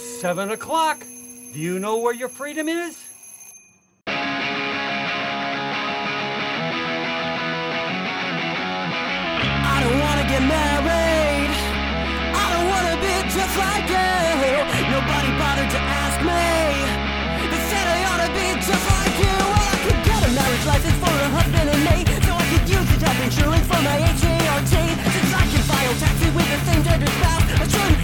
seven o'clock. Do you know where your freedom is? I don't wanna get married. I don't wanna be just like you. Nobody bothered to ask me. They said I ought to be just like you. Well, I could get a marriage license for a husband and me, so I could use it as insurance for my HART. Since I can file taxes with the same gender spouse, I shouldn't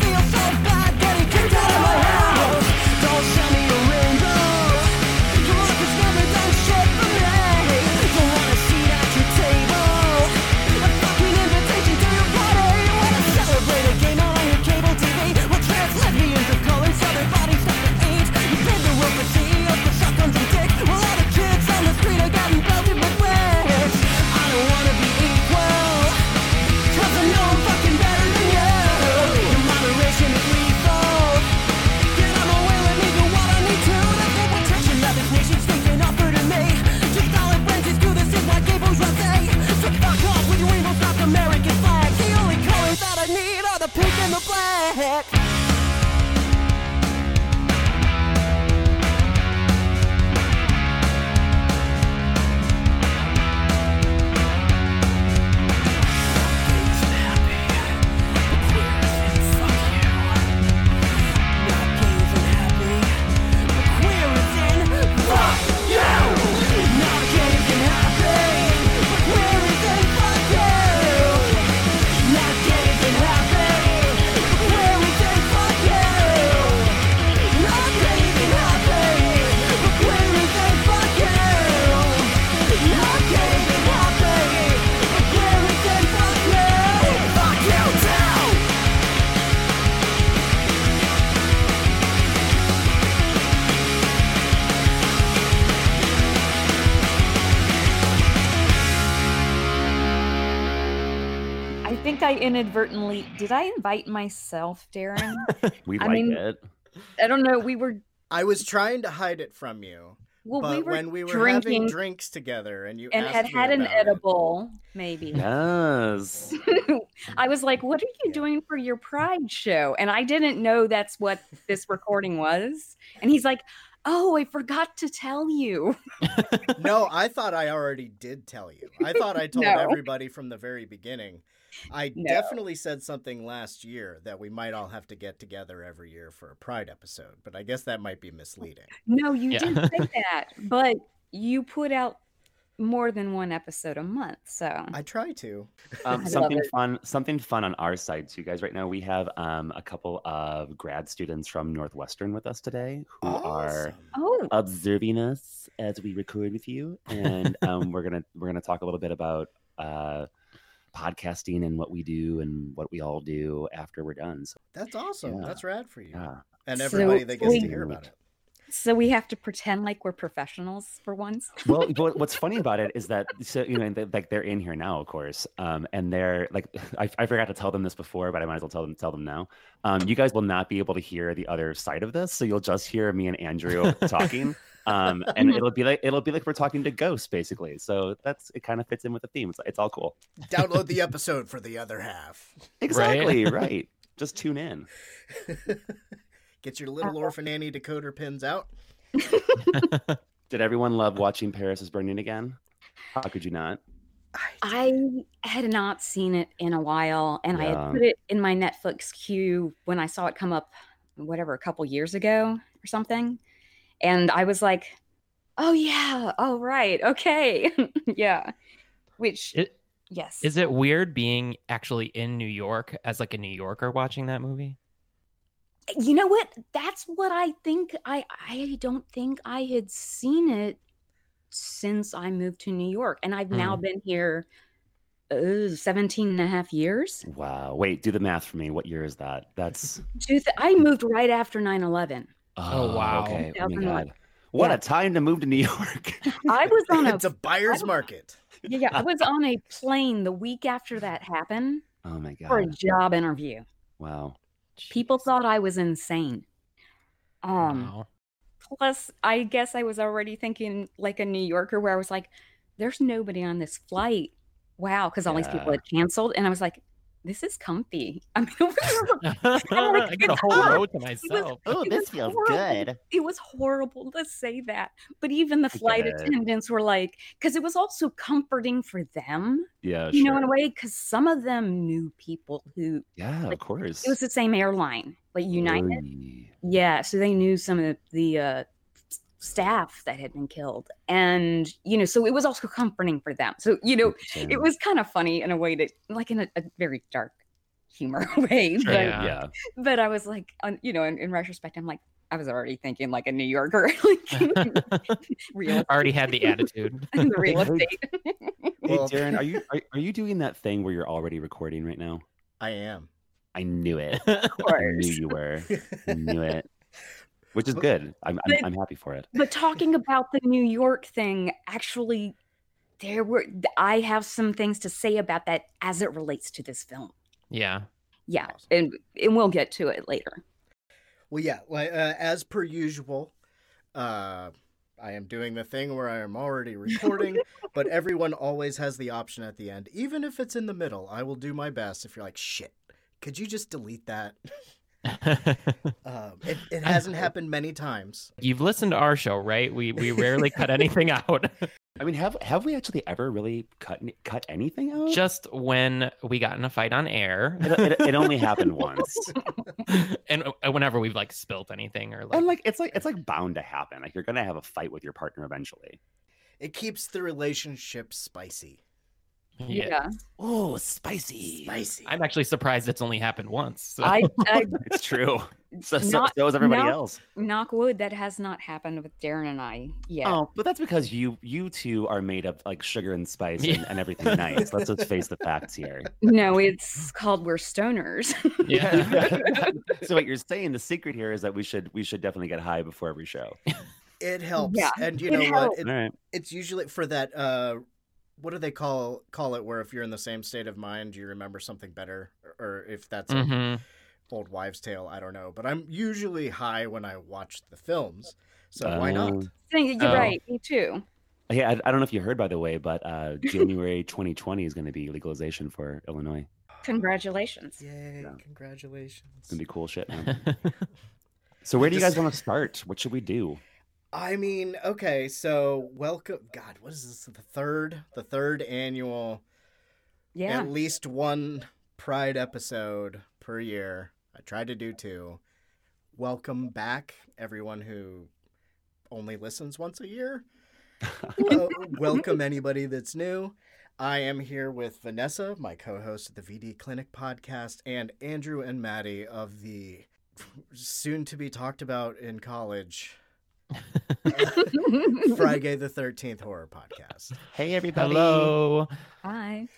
inadvertently did I invite myself, Daeron? We I like mean, it. I don't know. We were I was trying to hide it from you, well, but we were when we were drinking having drinks together and you and asked had me had an about it- edible, maybe. Yes. I was like, "What are you doing for your Pride show?" And I didn't know that's what this recording was. And he's like, "Oh, I forgot to tell you." no, I thought I already did tell you. I thought I told No. everybody from the very beginning. I No. definitely said something last year that we might all have to get together every year for a Pride episode, but I guess that might be misleading. No, you Yeah. didn't say that, but you put out more than one episode a month, so I try to. Um, I something fun, something fun on our side too, guys. Right now, we have um, a couple of grad students from Northwestern with us today who are oh, observing us as we record with you, and um, we're gonna we're gonna talk a little bit about uh, podcasting and what we do and what we all do after we're done. So, That's awesome. Yeah. That's rad for you. yeah. And So everybody that gets to hear about it. so we have to pretend like we're professionals for once. well what's funny about it is that so you know they, like they're in here now of course um and they're like I, I forgot to tell them this before but i might as well tell them tell them now um you guys will not be able to hear the other side of this so you'll just hear me and andrew talking um and it'll be like it'll be like we're talking to ghosts basically. So that's it kind of fits in with the theme. It's, it's all cool. Download the episode for the other half. exactly right, just tune in. Get your little orphan Annie decoder pins out. did everyone love watching paris is burning again? How could you not? I had not seen it in a while, and I had put it in my Netflix queue when I saw it come up, whatever, a couple years ago or something. And I was like, "Oh yeah, all right, okay, yeah." Which, It, yes, is it weird being actually in New York as like a New Yorker watching that movie? you know what? That's what I think. I I don't think I had seen it since I moved to New York, and I've now been here uh, 17 and a half years. wow wait do the math for me what year is that that's I moved right after 9 11. Oh, wow. okay oh my god what Yeah. a time to move to new york I was on a, it's a buyer's I- market. yeah, yeah, I was on a plane the week after that happened oh my god for a job interview. wow People thought I was insane. Um, Wow. plus, I guess I was already thinking like a New Yorker, where I was like, "There's nobody on this flight." Wow, because all these people had canceled, and I was like, this is comfy. I mean, it was, I get a whole row to myself. Oh, this feels horrible. good. It was horrible to say that, but even the flight it. attendants were like, because it was also comforting for them, Yeah, you sure. know, in a way, because some of them knew people who yeah, like, of course. it was the same airline, like United. Oy. Yeah, so they knew some of the uh, staff that had been killed, and you know, so it was also comforting for them. So you know, it was kind of funny in a way that, like in a, a very dark humor way. But, yeah. yeah. but I was like, on, you know, in, in retrospect, I'm like, I was already thinking like a New Yorker, like real Already had the attitude. the real Hey, estate. Hey, Daeron, are you are, are you doing that thing where you're already recording right now? I am. I knew it. of I knew you were. I knew it. Which is good. I'm, I'm But- I'm happy for it. But talking about the New York thing, actually, there were I have some things to say about that as it relates to this film. yeah. Yeah, Awesome. and and we'll get to it later. Well, yeah, like uh, as per usual, uh, I am doing the thing where I am already recording, but everyone always has the option at the end, even if it's in the middle. I will do my best. If you're like, shit, could you just delete that? Um, it, it hasn't happened many times. You've listened to our show, right? We we rarely cut anything out. I mean, have have we actually ever really cut cut anything out? Just when we got in a fight on air, it, it, it only happened once, and uh, whenever we've like spilt anything or like and like it's like it's like bound to happen. Like you're gonna have a fight with your partner eventually. It keeps the relationship spicy. Yeah. Oh, spicy! Spicy. I'm actually surprised it's only happened once. so- I, I It's true. So, so, so is everybody not- else. knock wood that has not happened with Daeron and I yet. Oh, but that's because you you two are made of like sugar and spice Yeah. and, and everything nice. Let's just face the facts here. No, it's called we're stoners. yeah. so what you're saying, the secret here is that we should we should definitely get high before every show. It helps. Yeah, and you it know helps. what? It, All right. it's usually for that uh what do they call call it where if you're in the same state of mind you remember something better or, or if that's a Mhm. old wives tale i don't know but i'm usually high when i watch the films so why not Um, You're Oh. right, me too. Hey, I, I don't know if you heard by the way, but uh, January 2020 is going to be legalization for Illinois. Congratulations. yay Yeah. congratulations It's gonna be cool shit, man. So where do you guys want to start? What should we do? I mean okay so welcome god what is this the third the third annual Yeah. at least one pride episode per year. I tried to do two. Welcome back everyone who only listens once a year. Uh, welcome anybody that's new. I am here with vanessa my co-host of the vd clinic podcast and andrew and matty of the soon to be talked about in college frigay the 13th horror podcast Hey, everybody! Hello. Hi.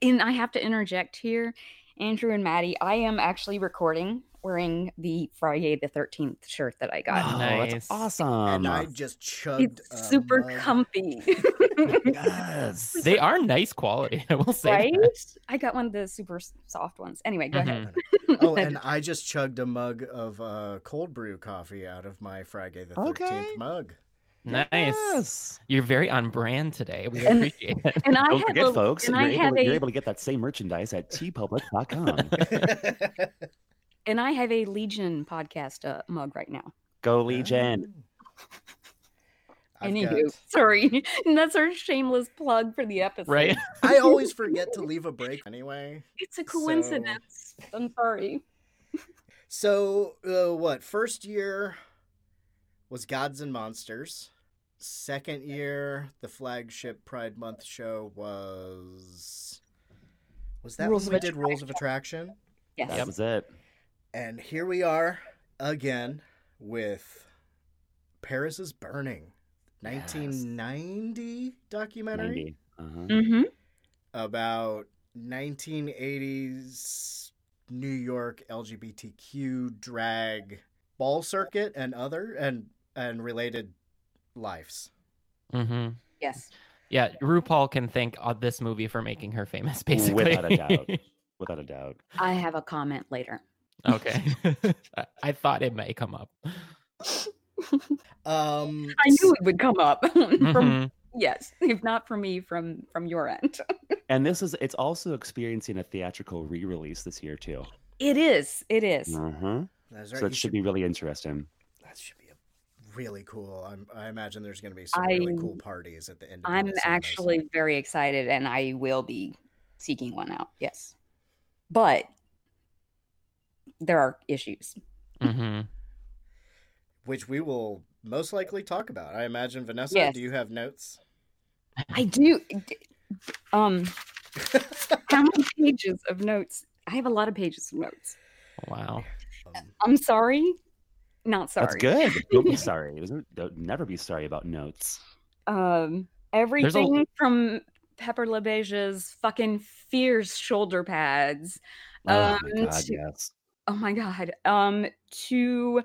And I have to interject here, Andrew and Matty. I am actually recording wearing the FriGay the 13th shirt that I got. Oh, Nice. that's awesome! and i just chugged it's super mug. comfy. yes. They are nice quality. I will say. right? that. I got one of the super soft ones. Anyway, go mm-hmm. ahead. Oh, and I just chugged a mug of uh, cold brew coffee out of my FriGay the 13th Okay. mug. Nice. Yes. You're very on brand today. We And- appreciate it. And I Don't forget, a, folks, and you're, I able, have to- you're able to get that same merchandise at teepublic.com. and I have a Legion podcast uh, mug right now. Go Legion! I've Anywho, got- sorry, and that's our shameless plug for the episode. Right? I always forget to leave a break anyway. It's a So- coincidence. I'm sorry. So, uh, what? First year was Gods and Monsters. Second year, the flagship Pride Month show was. Was that Rules when we of did Rules of Attraction? Yes. That was it. And here we are again with Paris is Burning, Yes. 1990 documentary 90. Uh-huh. Mm-hmm. about 1980s New York LGBTQ drag ball circuit and other and and related lives. Mm-hmm. Yes. Yeah, RuPaul can thank uh, this movie for making her famous, basically. Without a doubt. Without a doubt. I have a comment later. okay. I- I thought it may come up. Um I knew it would come up. from Mhm. Yes, if not for me, from from your end. And this is it's also experiencing a theatrical re-release this year too. It is. It is. Uh-huh. That's right. So you it should be really interesting. That should be a really cool. I'm, I imagine there's going to be some really cool parties at the end. Of this. I'm actually very excited and I will be seeking one out. Yes. But there are issues. hmm which we will most likely talk about. I imagine Vanessa. Yes. Do you have notes? I do. Um, how many pages of notes? I have a lot of pages of notes. Wow. Um, I'm sorry. Not sorry. That's good. Don't be sorry. Isn't- Don't never be sorry about notes. Um, a- everything from Pepper LaBeija's fucking fierce shoulder pads. Oh Um, my god, to- yes. oh my god. Um, to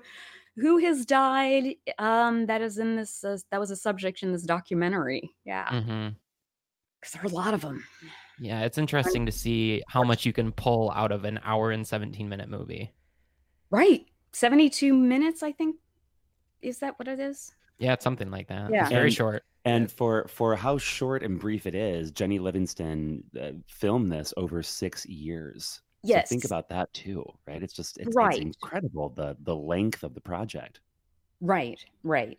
who has died? Um, that is in this. Uh, that was a subject in this documentary. Yeah, because there are a lot of them. Yeah, it's interesting to see how much you can pull out of an hour and 17 minute movie. Right, seventy-two minutes. I think. Is that what it is? Yeah, it's something like that. Yeah. It's very And- short. And for for how short and brief it is, Jennie Livingston uh, filmed this over six years. So Yes. think about that too, right? It's just it's, Right. it's incredible the the length of the project. Right, right.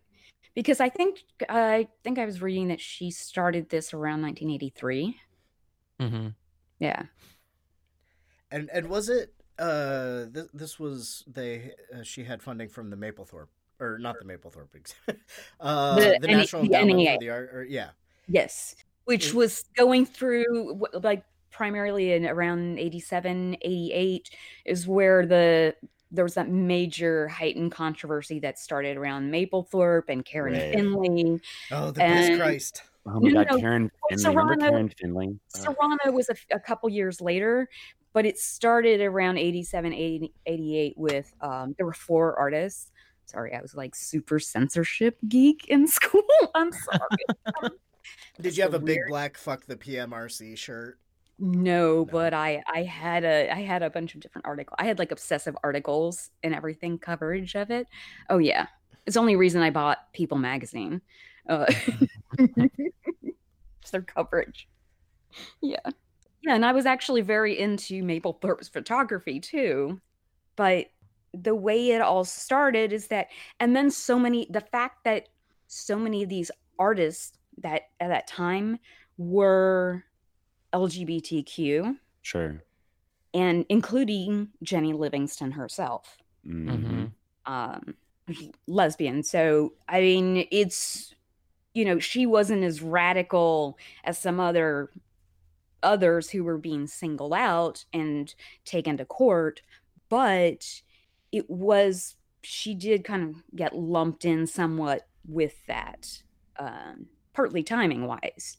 Because I think I think I was reading that she started this around 1983. hmm Yeah. and and was it? Uh, this, this was they. Uh, she had funding from the Mapplethorpe, or not the Mapplethorpe, ex- uh, The the, NE National the Endowment NEA. for the Art. Or, yeah, Yes. Which was going through like primarily in around 87, 88 is where the there was that major heightened controversy that started around Mapplethorpe and Karen Right. Finley. Oh, the Piss And- Christ. Oh my No, god, no, Karen well, Finley. Remember Serrano- Karen Finley? Ugh. Serrano was a couple years later, but it started around 87, 80, 88 with um there were four artists. Sorry, I was like super censorship geek in school. I'm sorry. Did you have so a big weird. black "fuck the PMRC" shirt? No, No. but I I had a I had a bunch of different articles. I had like obsessive articles and everything coverage of it. Oh yeah, it's the only reason I bought People magazine. Uh, it's their coverage. Yeah, yeah, and I was actually very into Mapplethorpe's photography too, but the way it all started is that, and then so many the fact that so many of these artists that at that time were LGBTQ Sure. and including Jennie Livingston herself, Mhm. um, lesbian. So, I mean, it's, you know, she wasn't as radical as some other others who were being singled out and taken to court, but it was, she did kind of get lumped in somewhat with that, um, partly timing wise.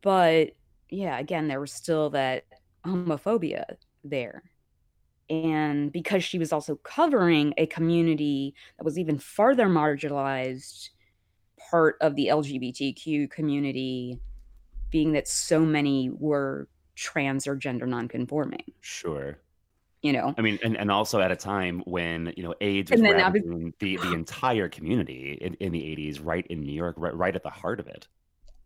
But yeah, again, there was still that homophobia there. And because she was also covering a community that was even farther marginalized, part of the LGBTQ community, being that so many were trans or gender nonconforming, Sure. you know? I mean, and, and also at a time when you know AIDS was ravaging the the entire community in, in the '80s, right in New York, right, right at the heart of it.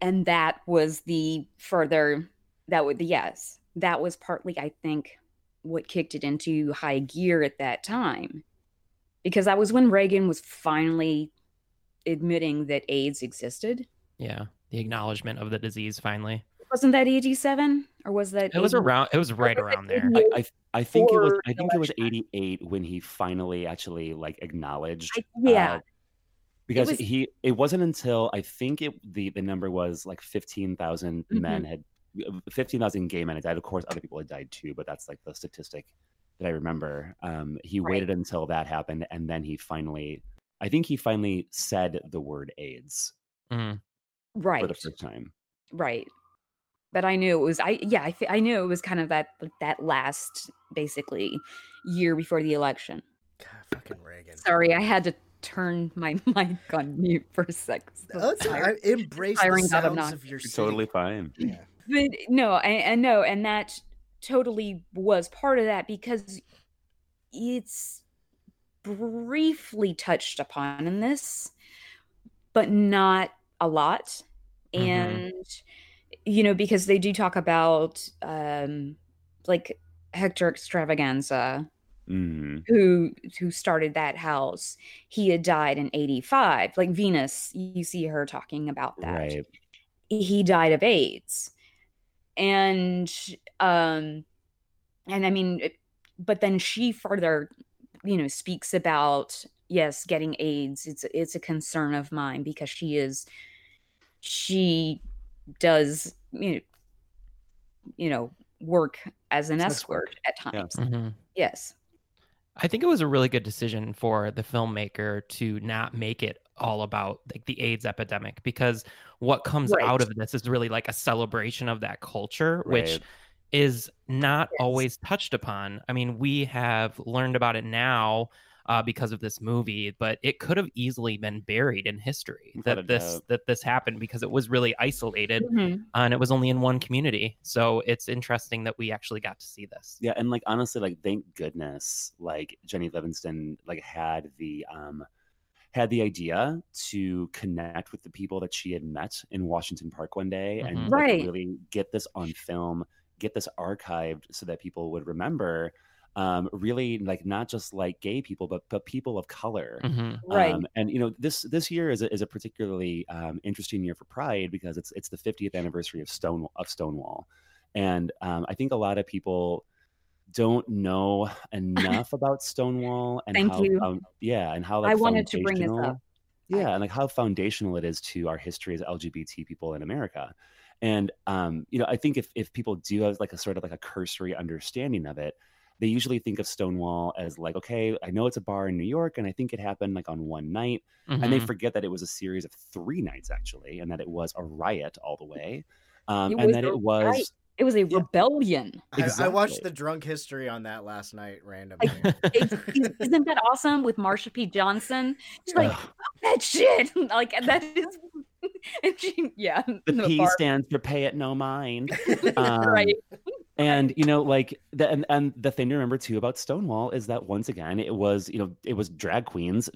And that was the further that would yes that was partly i think what kicked it into high gear at that time because that was when reagan was finally admitting that aids existed Yeah. The acknowledgement of the disease finally. wasn't that 87 or was that It was around, it was right was around there. I, I I think it was I think it was '88 when he finally actually like acknowledged. I- yeah uh, because was- he it wasn't until I think it the the number was like fifteen Mm-hmm. men had fifteen thousand gay men had died. Of course, other people had died too, but that's like the statistic that I remember. Um, he Right. waited until that happened, and then he finally, I think he finally said the word AIDS Mhm. right for the first time. right but i knew it was i yeah I, I knew it was kind of that that last basically year before the election God, fucking Reagan. Sorry, I had to turn my mic on mute for a sec. So Oh, it's all Embrace the Tiring got sounds obnoxious. of your You're totally fine. Yeah. But no, I, I know, and that totally was part of that because it's briefly touched upon in this, but not a lot. Mhm. And you know, because they do talk about um like Hector Xtravaganza, Mm, who who started that house. He had died in 85. Like Venus, you see her talking about that. right. He died of AIDS. And um and I mean but then she further you know speaks about yes, getting AIDS. It's it's a concern of mine because she is she does you know, you know work as an Sex escort work. at Yeah. times. Mhm. Yes. I think it was a really good decision for the filmmaker to not make it all about like the AIDS epidemic because what comes Right. out of this is really like a celebration of that culture, which is not Yes. always touched upon. I mean, we have learned about it now uh, because of this movie, but it could have easily been buried in history Without that this doubt. that this happened because it was really isolated Mhm. and it was only in one community. So it's interesting that we actually got to see this. Yeah, and like honestly, like thank goodness, like Jennie Livingston like had the um had the idea to connect with the people that she had met in Washington Park one day and Mhm. like, Right. really get this on film, get this archived so that people would remember um really like not just like gay people but but people of color Mhm. Right. um, and you know this this year is a, is a particularly um, interesting year for Pride because it's it's the 50th anniversary of Stone of Stonewall, and um, I think a lot of people don't know enough about Stonewall and Thank how you. um, yeah and how like I wanted to bring this up. yeah and like how foundational it is to our history as lgbt people in america and um you know i think if if people do have like a sort of like a cursory understanding of it they usually think of stonewall as like okay i know it's a bar in new york and i think it happened like on one night and they Mhm. forget that it was a series of three nights actually and that it was a riot all the way um and that it was riot. It was a rebellion. I, I watched the drunk history on that last night randomly. It's- is- isn't that awesome with Marsha P. Johnson? She's like, Ugh. That shit. Like that is and she yeah. the the p bar- stands for pay it no mind um, right. And you know like the and, and the thing to remember too about stonewall is that once again it was you know it was drag queens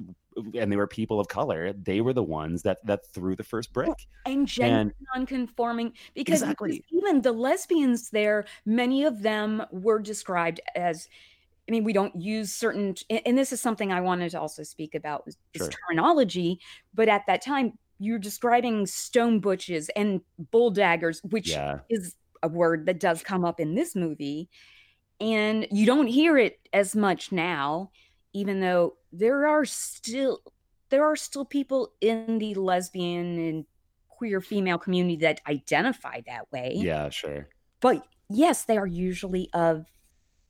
and they were people of color they were the ones that that threw the first brick And gender and- nonconforming because, because Exactly. even the lesbians there, many of them were described as I mean, we don't use certain, and this is something I wanted to also speak about was is Sure. terminology. But at that time, you're describing stone butches and bull daggers, which yeah is a word that does come up in this movie. And you don't hear it as much now, even though there are still there are still people in the lesbian and queer female community that identify that way. yeah sure But yes, they are usually of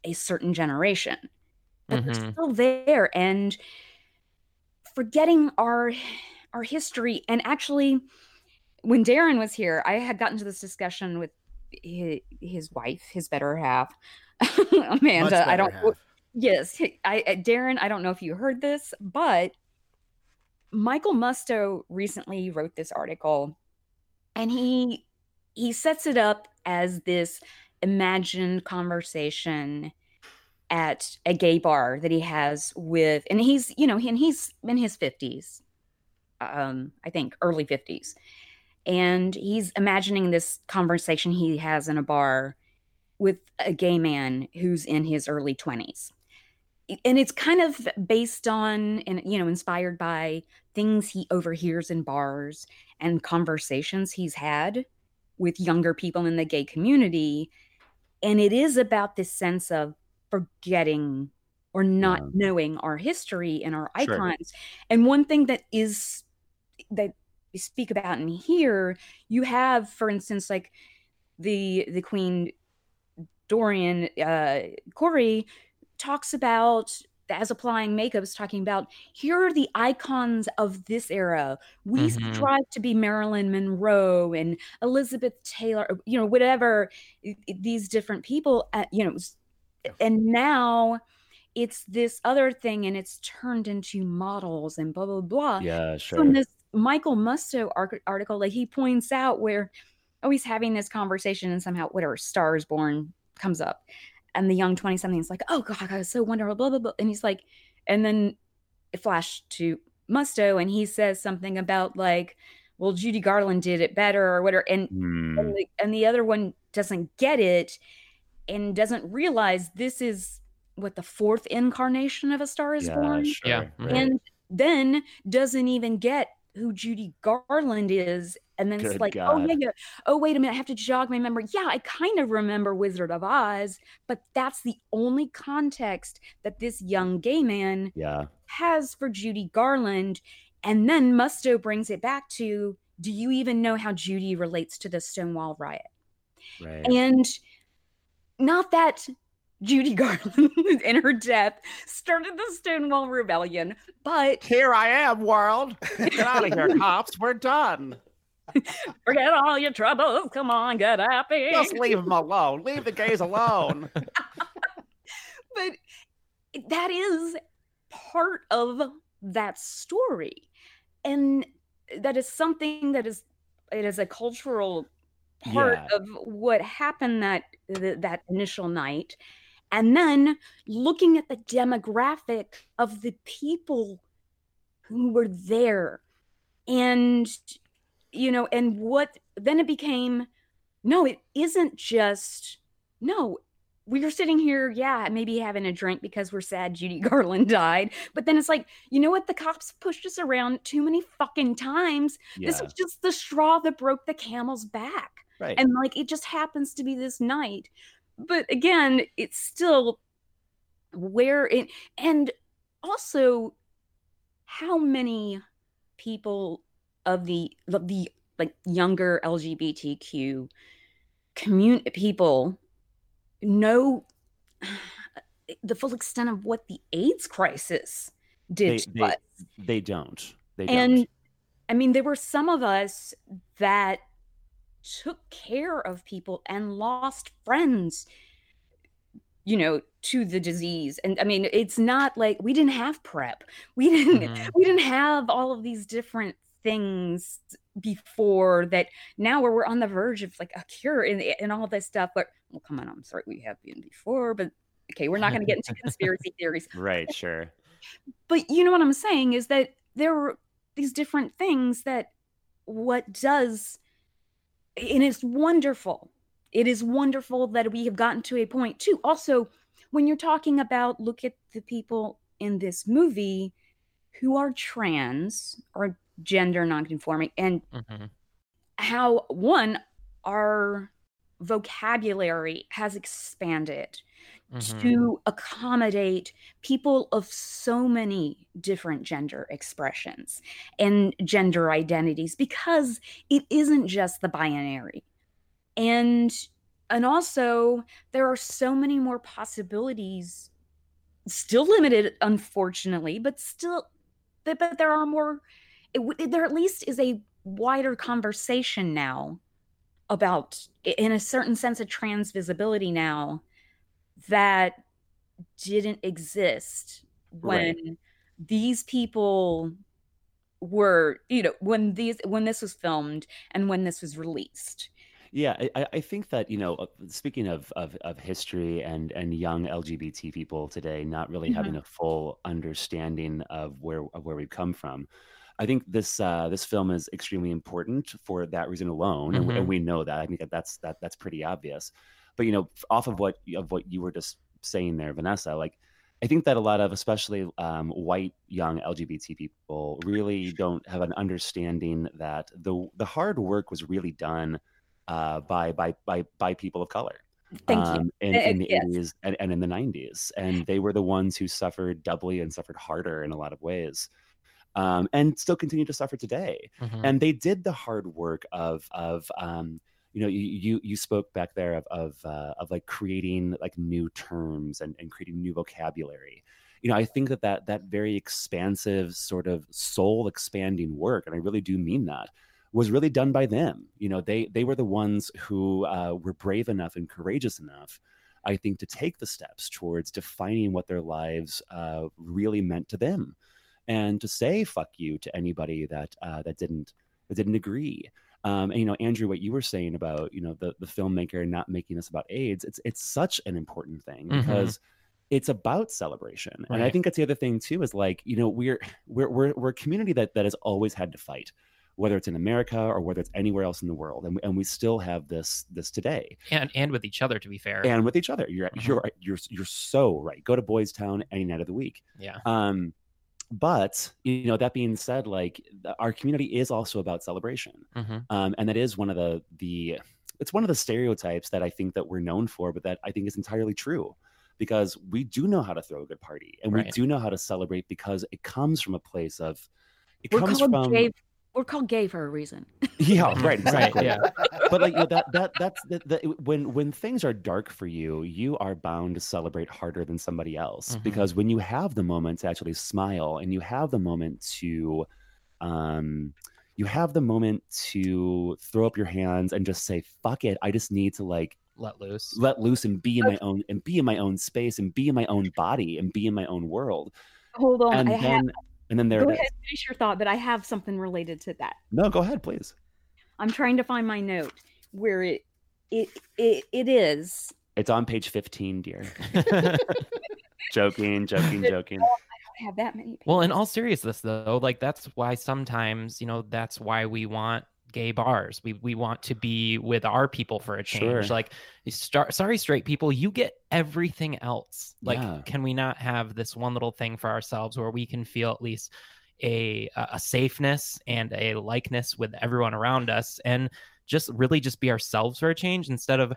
a certain generation. But they're Mhm. still there and forgetting our our history and actually when Daeron was here, I had gotten to this discussion with his, his wife, his better half, Amanda. I don't. half. Yes, I, I Daeron. I don't know if you heard this, but Michael Musto recently wrote this article, and he he sets it up as this imagined conversation at a gay bar that he has with, and he's you know, and he's in his fifties, um, I think early fifties, and he's imagining this conversation he has in a bar with a gay man who's in his early 20s and it's kind of based on and you know inspired by things he overhears in bars and conversations he's had with younger people in the gay community and it is about this sense of forgetting or not Yeah. knowing our history and our Sure. icons and one thing that is that speak about in here you have for instance like the the queen dorian uh corey talks about as applying makeup is talking about here are the icons of this era. We Mhm. strive to be marilyn monroe and elizabeth taylor you know whatever these different people uh, you know and now it's this other thing and it's turned into models and blah blah blah. Yeah sure. from this Michael Musto article, like he points out where oh he's having this conversation and somehow whatever stars Born comes up, and the young twenty something is like, oh god, I was so wonderful, blah blah blah, and he's like, and then it flashed to Musto and he says something about like, well, Judy Garland did it better or whatever. And Hmm. and the, and the other one doesn't get it and doesn't realize this is what the fourth incarnation of a star is yeah, born sure. Yeah, right. and then doesn't even get who Judy Garland is and then it's Good like oh yeah, yeah oh wait a minute I have to jog my memory yeah I kind of remember Wizard of Oz but that's the only context that this young gay man yeah. has for Judy Garland. And then Musto brings it back to do you even know how Judy relates to the Stonewall riot? Right. And not that Judy Garland in her death started the Stonewall Rebellion, but Here I am, world. Get out of here, cops. We're done. forget all your troubles. Come on, get happy. Just leave them alone. Leave the gays alone. but that is part of that story and that is something that is it is a cultural part Yeah. of what happened that that initial night and then looking at the demographic of the people who were there and you know and what then it became no it isn't just no we were sitting here yeah maybe having a drink because we're sad judy garland died. But then it's like you know what? The cops pushed us around too many fucking times. Yeah. this is just the straw that broke the camel's back. Right. and like it just happens to be this night but again it's still where it and also how many people of the the, the like younger lgbtq community people know the full extent of what the aids crisis did they, to they, they don't. They and don't. i mean there were some of us that took care of people and lost friends you know to the disease and i mean it's not like we didn't have PrEP we didn't Mhm. we didn't have all of these different things before that now where we're on the verge of like a cure and, and all this stuff but well come on i'm sorry we have been before but okay we're not going to get into conspiracy theories Right, sure. but you know what I'm saying is that there were these different things that what does and it's wonderful. It is wonderful that we have gotten to a point too. Also, when you're talking about look at the people in this movie who are trans or gender nonconforming and Mhm. how one our vocabulary has expanded Mhm. to accommodate people of so many different gender expressions and gender identities because it isn't just the binary and and also there are so many more possibilities still limited unfortunately but still but, but there are more it, there at least is a wider conversation now about in a certain sense of trans visibility now that didn't exist when Right. these people were you know when these when this was filmed and when this was released Yeah, I, I- think that you know, uh, speaking of, of of history and and young LGBT people today not really Mhm. having a full understanding of where of where we've come from, I think this uh, this film is extremely important for that reason alone, and, we, and Mhm. we know that. I think that that's that that's pretty obvious. But you know, off of what of what you were just saying there, Vanessa, like. I think that a lot of, especially um, white young LGBT people, really don't have an understanding that the the hard work was really done uh, by by by by people of color. Thank you. um, In, Uh, in the yes. 80s and, and in the 90s, and they were the ones who suffered doubly and suffered harder in a lot of ways, um, and still continue to suffer today. Mhm. And they did the hard work of of um, you know you you spoke back there of of uh, of like creating like new terms and and creating new vocabulary. You know i think that that that very expansive sort of soul expanding work and i really do mean that was really done by them. You know they they were the ones who uh, were brave enough and courageous enough i think to take the steps towards defining what their lives uh, really meant to them and to say fuck you to anybody that uh, that didn't that didn't agree um, and you know, Andrew, what you were saying about you know the the filmmaker not making this about AIDS, it's it's such an important thing Mhm. because it's about celebration, and I think that's the other thing too is like you know we're we're we're we're a community that that has always had to fight. whether it's in America or whether it's anywhere else in the world. And, and we still have this this today. and and with each other to be fair And with each other. You're Mhm. you're you're you're so right. Go to Boys Town any night of the week. yeah Um but you know that being said like our community is also about celebration hmm um, and that is one of the the it's one of the stereotypes that I think that we're known for, but that I think is entirely true because we do know how to throw a good party and we do know how to celebrate because it comes from a place of it We're comes from. We're called gay for a reason. yeah right right exactly yeah but like you know, that that that's the, the, when when things are dark for you you are bound to celebrate harder than somebody else Mhm. because when you have the moment to actually smile and you have the moment to um you have the moment to throw up your hands and just say fuck it i just need to like let loose let loose and be in my own and be in my own space and be in my own body and be in my own world Hold on, and I then have. And then there Go it ahead, is finish your thought, but I have something related to that. no go ahead please I'm trying to find my note where it it it, it is. it's on page 15 dear joking joking joking I don't have that many. well in all seriousness though like that's why sometimes you know that's why we want gay bars we we want to be with our people for a change Sure. like start sorry straight people you get everything else like Yeah. can we not have this one little thing for ourselves where we can feel at least a a safeness and a likeness with everyone around us and just really just be ourselves for a change instead of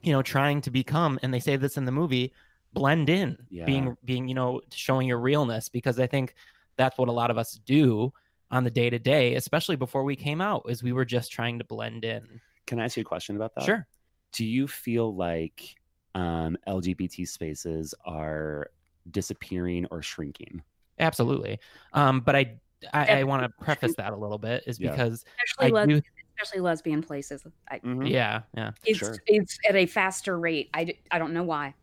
you know trying to become and they say this in the movie blend in Yeah. being being you know showing your realness because i think that's what a lot of us do on the day to day especially before we came out is we were just trying to blend in can i ask you a question about that sure do you feel like um, LGBT spaces are disappearing or shrinking? absolutely um but i i, I want to preface that a little bit is Yeah. because especially i les- do especially lesbian places. I, yeah yeah it's Sure. it's at a faster rate. I I don't know why.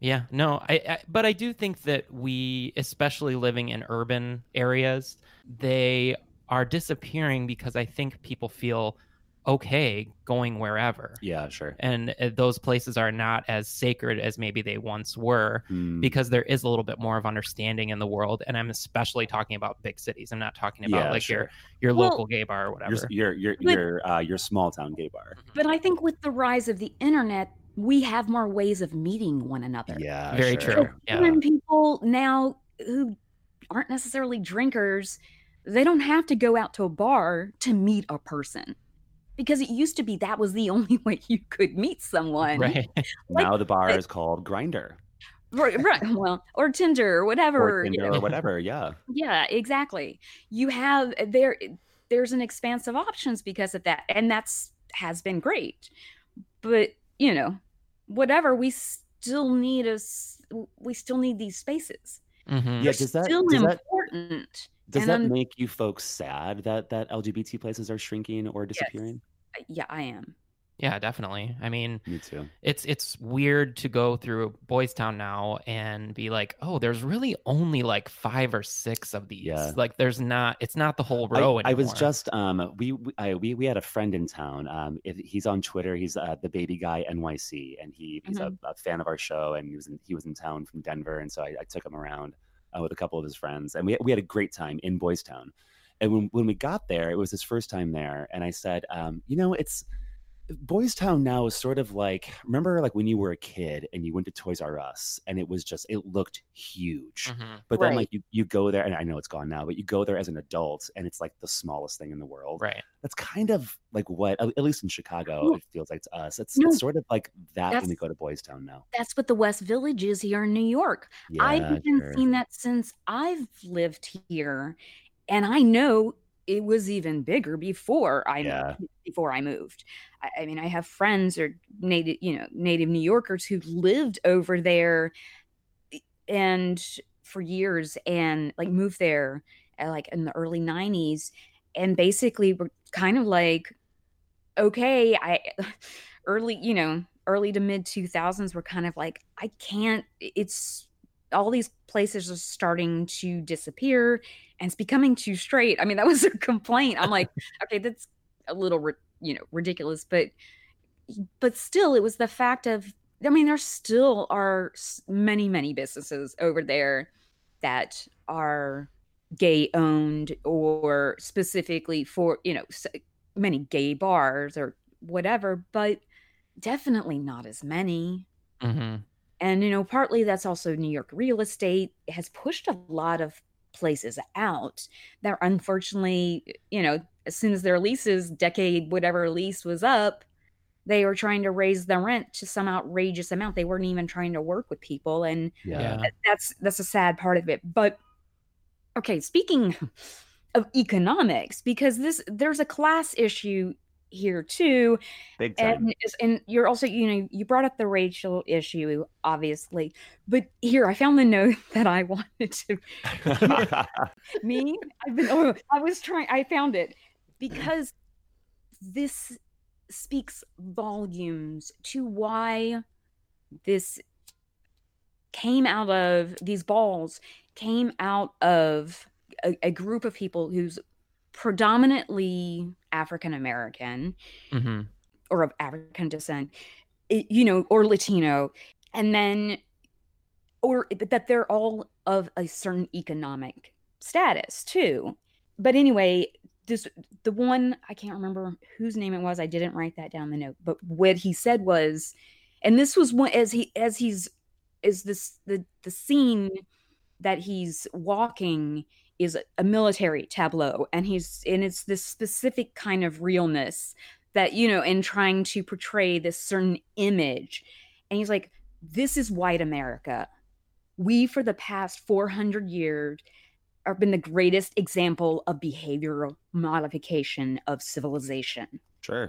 Yeah, no, I, I but I do think that we, especially living in urban areas, they are disappearing because I think people feel okay going wherever. Yeah, sure. And uh, those places are not as sacred as maybe they once were Mm, because there is a little bit more of understanding in the world and I'm especially talking about big cities. I'm not talking about Yeah, like sure. your your Well, local gay bar or whatever. your your your But- your, uh, your small town gay bar. But I think with the rise of the internet, we have more ways of meeting one another. Yeah, Very sure. true. Yeah. Even people now who aren't necessarily drinkers, they don't have to go out to a bar to meet a person. Because it used to be that was the only way you could meet someone. Right. like- now the bar is called Grindr Right, right. Well, or Tinder or whatever. or you Tinder know. or whatever. Yeah, Yeah, exactly. You have eh, there eh, there's an expanse of options because of that. And that's has been great. But, you know, whatever, we still need us we still need these spaces. Mhm. yeah. Does that still does that important. does and that I'm- make you folks sad that that LGBT places are shrinking or disappearing? Yeah, I am. Yeah, definitely. I mean, Me too. it's it's weird to go through Boys Town now and be like, oh, there's really only like five or six of these. Yeah. Like, there's not. It's not the whole I, row I was just um we we, I, we we had a friend in town um if, he's on Twitter he's uh, the baby guy NYC and he he's a, a fan of our show and he was in, he was in town from Denver and so I, I took him around uh, with a couple of his friends and we we had a great time in Boys Town and when when we got there it was his first time there and I said um you know it's Boys Town now is sort of like remember like when you were a kid and you went to Toys R Us and it was just it looked huge Mhm. but then Right. like you, you go there and I know it's gone now but you go there as an adult and it's like the smallest thing in the world right. that's kind of like what at at least in Chicago No. it feels like to us it's, No. it's sort of like that when we go to Boys Town now That's what the West Village is here in New York. yeah I've even sure. seen that since I've lived here. And I know it was even bigger before I Yeah. moved, before I moved. I, I mean, I have friends or native, you know, native New Yorkers who lived over there and for years and like moved there uh, like in the early 90s and basically were kind of like okay, I early, you know, early to mid 2000s were kind of like I can't it's all these places are starting to disappear and it's becoming too straight. I mean, that was a complaint. I'm like, okay, that's a little, you know, ridiculous, but but still, it was the fact of. I mean, there still are many, many businesses over there that are gay owned or specifically for you know many gay bars or whatever but definitely not as many hmm and you know partly that's also new york real estate has pushed a lot of places out that unfortunately you know as soon as their leases decade whatever lease was up they were trying to raise the rent to some outrageous amount. They weren't even trying to work with people and Yeah. that's that's a sad part of it. But okay speaking of economics because this there's a class issue here too Big time. and and you're also you know you brought up the racial issue obviously but here i found the note that i wanted to me i've been oh, i was trying i found it because this speaks volumes to why this came out of these balls came out of a, a group of people who's predominantly african american hmm or of African descent, you know, or Latino, and then, or that they're all of a certain economic status too. But anyway, this the one I can't remember whose name it was. I didn't write that down the note, but what he said was, and this was one as he as he's is this the the scene that he's walking is a- military tableau and he's and it's this specific kind of realness that you know in trying to portray this certain image. And he's like this is white america. We for the past 400 years have been the greatest example of behavioral modification of civilization. Sure.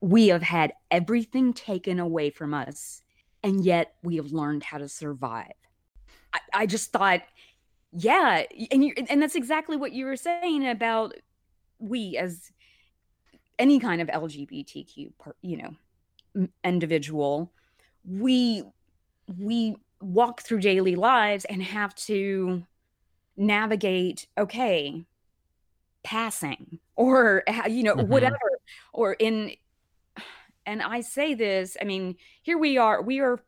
we have had everything taken away from us and yet we have learned how to survive. I, I just thought yeah and you and that's exactly what you were saying about we as any kind of lgbtq you know individual we we walk through daily lives and have to navigate okay passing or you know Mhm. whatever or in and i say this i mean here we are we are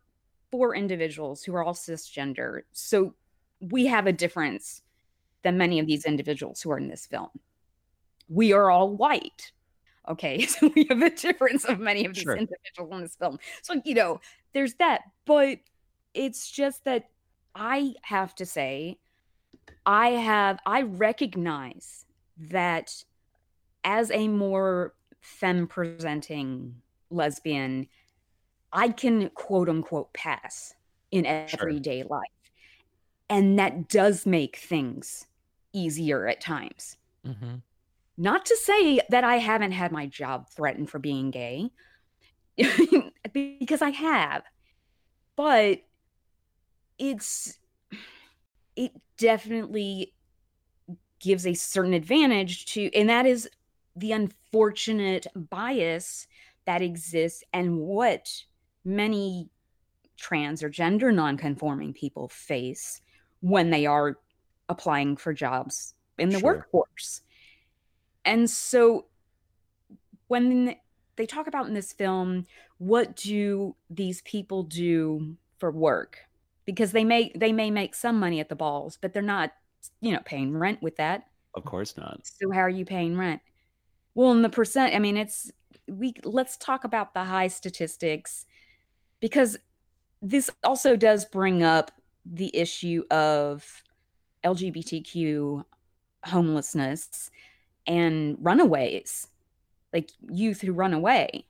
four individuals who are all cisgender so we have a difference than many of these individuals who are in this film. We are all white okay? So we have a difference of many of these Sure. individuals in this film. So you know there's that but it's just that i have to say i have i recognize that as a more femme presenting lesbian i can quote unquote pass in everyday life and that does make things easier at times. Hmm not to say that I haven't had my job threatened for being gay, because I have, but it's it definitely gives a certain advantage to, and that is the unfortunate bias that exists and what many trans or gender nonconforming people face when they are applying for jobs in the Sure. workforce. And so when they talk about in this film, what do these people do for work? Because they may they may make some money at the balls, but they're not, you know, paying rent with that. Of course not. So how are you paying rent? Well, in the percent, I mean, it's we let's talk about the high statistics because this also does bring up the issue of LGBTQ homelessness and runaways, like youth who run away,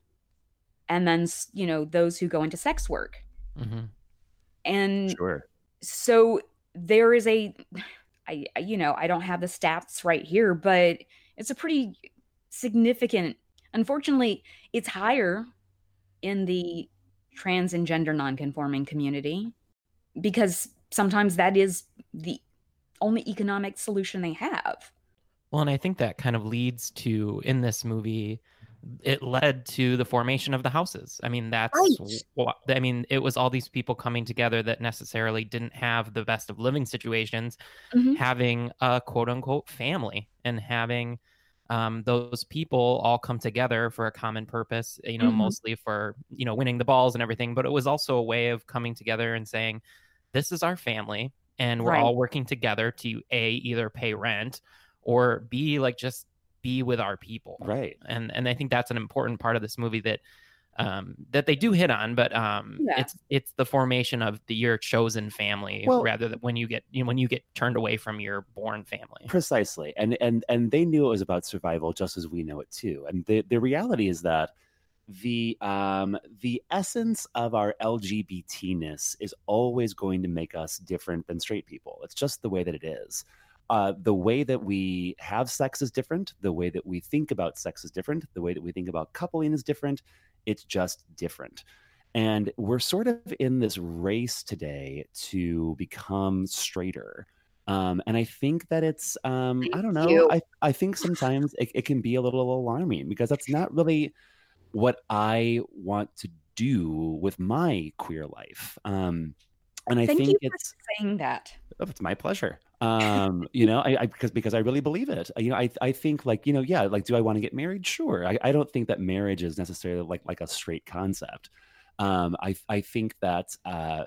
and then you know those who go into sex work, hmm and Sure. so there is a I- you know i don't have the stats right here but it's a pretty significant unfortunately it's higher in the trans and gender nonconforming community because sometimes that is the only economic solution they have Well, and I think that kind of leads to in this movie, it led to the formation of the houses. I mean, that's Right. what I mean. It was all these people coming together that necessarily didn't have the best of living situations, Mhm. having a quote unquote family and having um, those people all come together for a common purpose. You know, Mhm. mostly for you know winning the balls and everything. But it was also a way of coming together and saying, "This is our family." and we're Right. all working together to a either pay rent or b like just be with our people Right. and and I think that's an important part of this movie that um that they do hit on but um Yeah. it's it's the formation of the your chosen family Well- rather than when you get you know, when you get turned away from your born family precisely and and and they knew it was about survival just as we know it too and the the reality is that the um the essence of our lgbtness is always going to make us different than straight people. It's just the way that it is. Uh, the way that we have sex is different. The way that we think about sex is different. The way that we think about coupling is different. It's just different. And we're sort of in this race today to become straighter. Um, and I think that it's um, I don't know. I I think sometimes it, it can be a little alarming because that's not really what I want to do with my queer life. Um, and I Thank think it's saying that. Oh, it's my pleasure. Um, you know, I, I because because I really believe it. You know, I I think like you know, yeah, like do I want to get married? Sure. I, I don't think that marriage is necessarily like like a straight concept. Um, I I think that uh,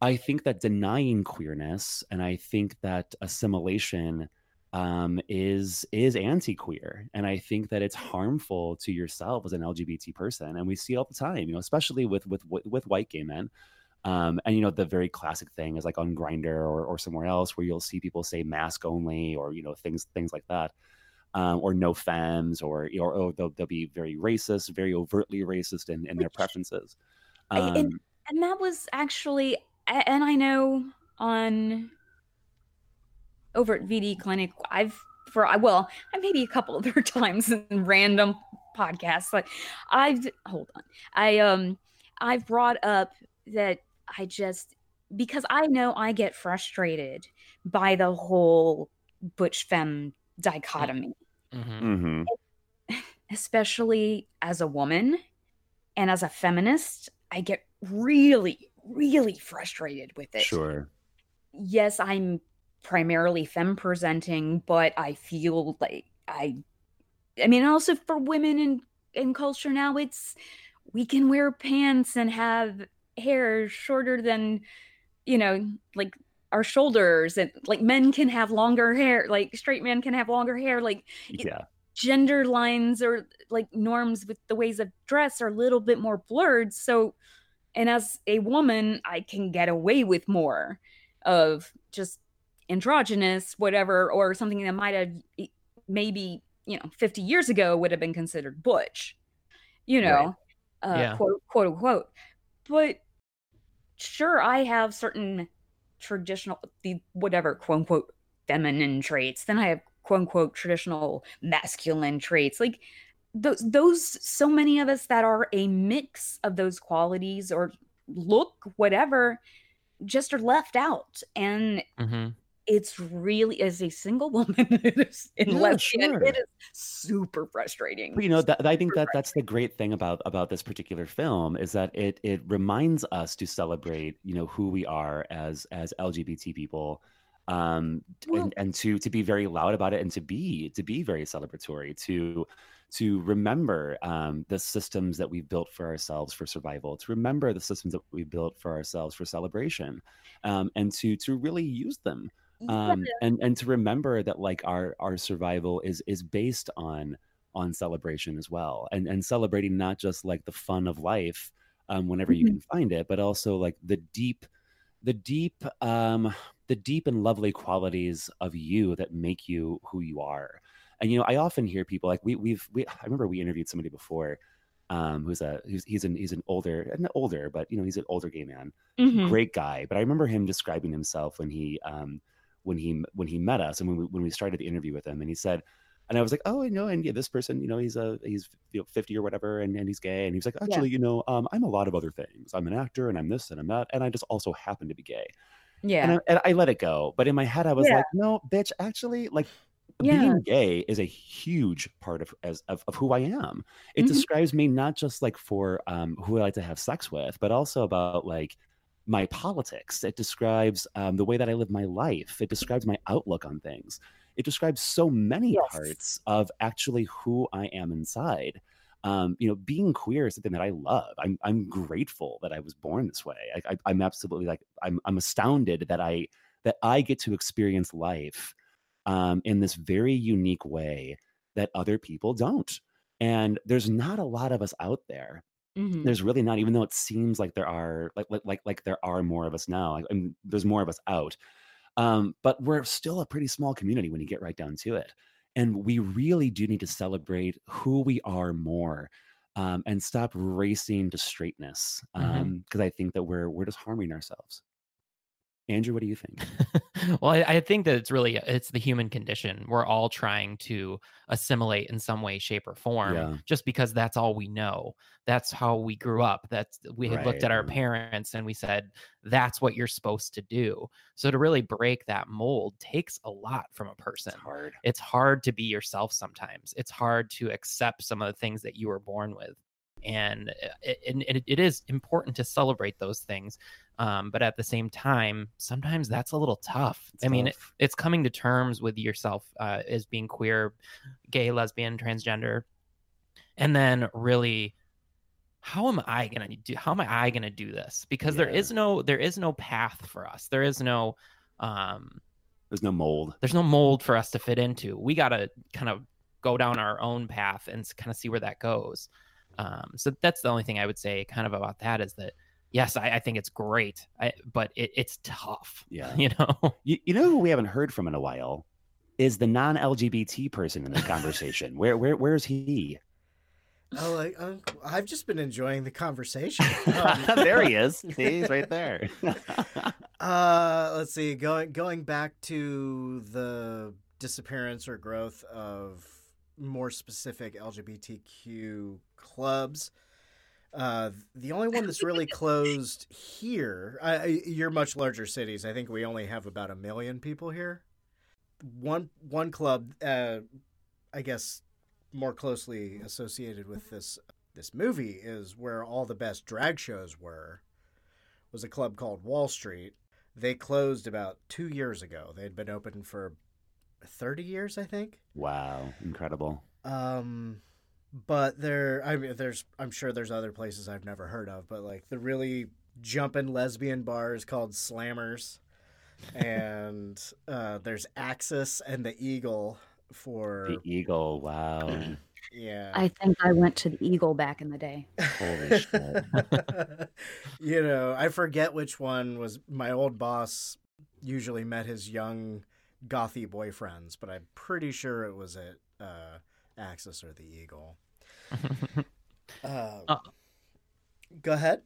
I think that denying queerness and I think that assimilation um, is is anti-queer, and I think that it's harmful to yourself as an LGBT person, and we see it all the time, you know, especially with with with, white gay men. Um, and you know the very classic thing is like on Grindr or, or somewhere else where you'll see people say mask only or you know things things like that, um, or no femmes or or, or they'll, they'll be very racist, very overtly racist in, in their preferences. I- and- Um, and that was actually and i know on over at vd clinic i've for I well i maybe a couple other times in random podcasts like i've hold on i um i've brought up that i just because i know i get frustrated by the whole butch femme dichotomy Mhm. mhm. especially as a woman and as a feminist, I get really, really frustrated with it. Sure. Yes, I'm primarily femme presenting, but I feel like I I mean also for women in in culture now it's we can wear pants and have hair shorter than you know like our shoulders and like men can have longer hair like straight men can have longer hair like It- Yeah. gender lines or like norms with the ways of dress are a little bit more blurred so and as a woman i can get away with more of just androgynous whatever or something that might have maybe you know 50 years ago would have been considered butch you know uh, Yeah. quote quote unquote but sure i have certain traditional the whatever quote unquote feminine traits then i have quote unquote traditional masculine traits like those those so many of us that are a mix of those qualities or look whatever just are left out and Mhm. It's really as a single woman it is in Yeah, sure. it is super frustrating But you know, that, I think that that's the great thing about about this particular film is that it it reminds us to celebrate, you know, who we are as as LGBT people, um, Well- and and to to be very loud about it and to be to be very celebratory to to remember um, the systems that we've built for ourselves for survival, to remember the systems that we built for ourselves for celebration, um, and to to really use them um and and to remember that like our our survival is is based on on celebration as well and and celebrating not just like the fun of life um whenever you Mhm. can find it but also like the deep the deep um the deep and lovely qualities of you that make you who you are and you know i often hear people like we we've we i remember we interviewed somebody before um who's a who's he's an he's an older not older but you know he's an older gay man Mhm. great guy but i remember him describing himself when he um when he when he met us and when we, when we started the interview with him and he said and i was like oh i know and yeah this person you know he's a he's you know, 50 or whatever and, and he's gay and he was like actually you know um, i'm a lot of other things i'm an actor and i'm this and i'm that and i just also happen to be gay yeah and, I, and I let it go but in my head i was Yeah. like no bitch actually like Yeah. being gay is a huge part of as of, of who i am it Mhm. describes me not just like for um who i like to have sex with but also about like my politics it describes um, the way that i live my life it describes my outlook on things it describes so many Yes. parts of actually who i am inside um, you know, being queer is something that I love. I'm I'm grateful that I was born this way. I, I, I'm absolutely like I'm I'm astounded that I that I get to experience life um, in this very unique way that other people don't. And there's not a lot of us out there. Mhm. There's really not, even though it seems like there are, like like like, like there are more of us now. Like, I mean, there's more of us out, um, but we're still a pretty small community when you get right down to it. And we really do need to celebrate who we are more, um, and stop racing to straightness. Because I think that we're we're just harming ourselves. Andrew, what do you think? well, I, I think that it's really it's the human condition. We're all trying to assimilate in some way, shape, or form, Yeah. just because that's all we know. That's how we grew up. That's we had looked at our parents and we said that's what you're supposed to do. So to really break that mold takes a lot from a person. It's hard. It's hard to be yourself sometimes. It's hard to accept some of the things that you were born with. And it, and it, it is important to celebrate those things. Um, but at the same time, sometimes that's a little tough. It's I mean, it, it's coming to terms with yourself uh, as being queer, gay, lesbian, transgender, and then really, how am I gonna do? How am I gonna do this? Because there Yeah. is no, there is no path for us. There is no, um, There's no mold. there's no mold for us to fit into. We gotta kind of go down our own path and kind of see where that goes. Um, so that's the only thing I would say, kind of about that, is that yes, I, I think it's great, I, but it, it's tough. Yeah. You know. You, you know who we haven't heard from in a while is the non-LGBT person in this conversation. where where where's he? Oh, like, um, I've just been enjoying the conversation. Um, there he is. He's right there. Uh, let's see. Going going back to the disappearance or growth of more specific LGBTQ clubs. Uh, the only one that's really closed here, I, I, you're much larger cities. I think we only have about a million people here. One one club, uh, I guess, more closely associated with this this movie is where all the best drag shows were. Was a club called Wall Street. They closed about two years ago. They had been open for thirty years, I think. wow, incredible. Um, but there, I mean, there's, I'm sure there's other places I've never heard of, but like the really jumping lesbian bars called Slammers, and uh, there's Axis and the Eagle for The eagle. Wow. yeah. I think I went to the Eagle back in the day. Holy shit. you know, I forget which one was my old boss. Usually met his young gothy boyfriends, but I'm pretty sure it was at uh, Axis or the Eagle. Uh, Uh, go ahead.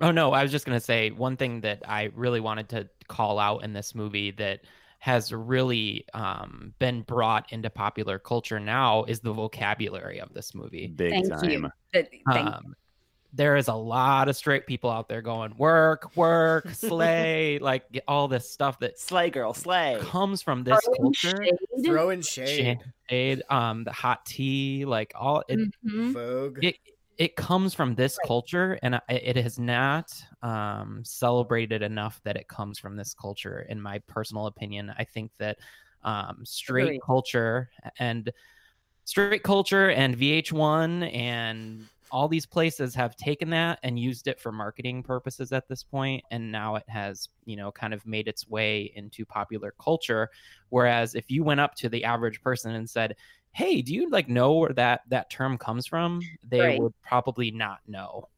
Oh no, I was just gonna say one thing that I really wanted to call out in this movie that has really um, been brought into popular culture now is the vocabulary of this movie. Big Thank time. you. That- thank Um, there is a lot of straight people out there going work, work, slay, like all this stuff that Slay girl, slay. comes from this Throwing culture. shade. Throw in shade. Shade, um, the hot tea, like all it, Mhm. Vogue. it it comes from this Right. culture and it has not um, celebrated enough that it comes from this culture in my personal opinion i think that um, straight Agreed. culture and straight culture and vh1 and all these places have taken that and used it for marketing purposes at this point and now it has you know kind of made its way into popular culture whereas if you went up to the average person and said hey do you like know where that that term comes from they Right. would probably not know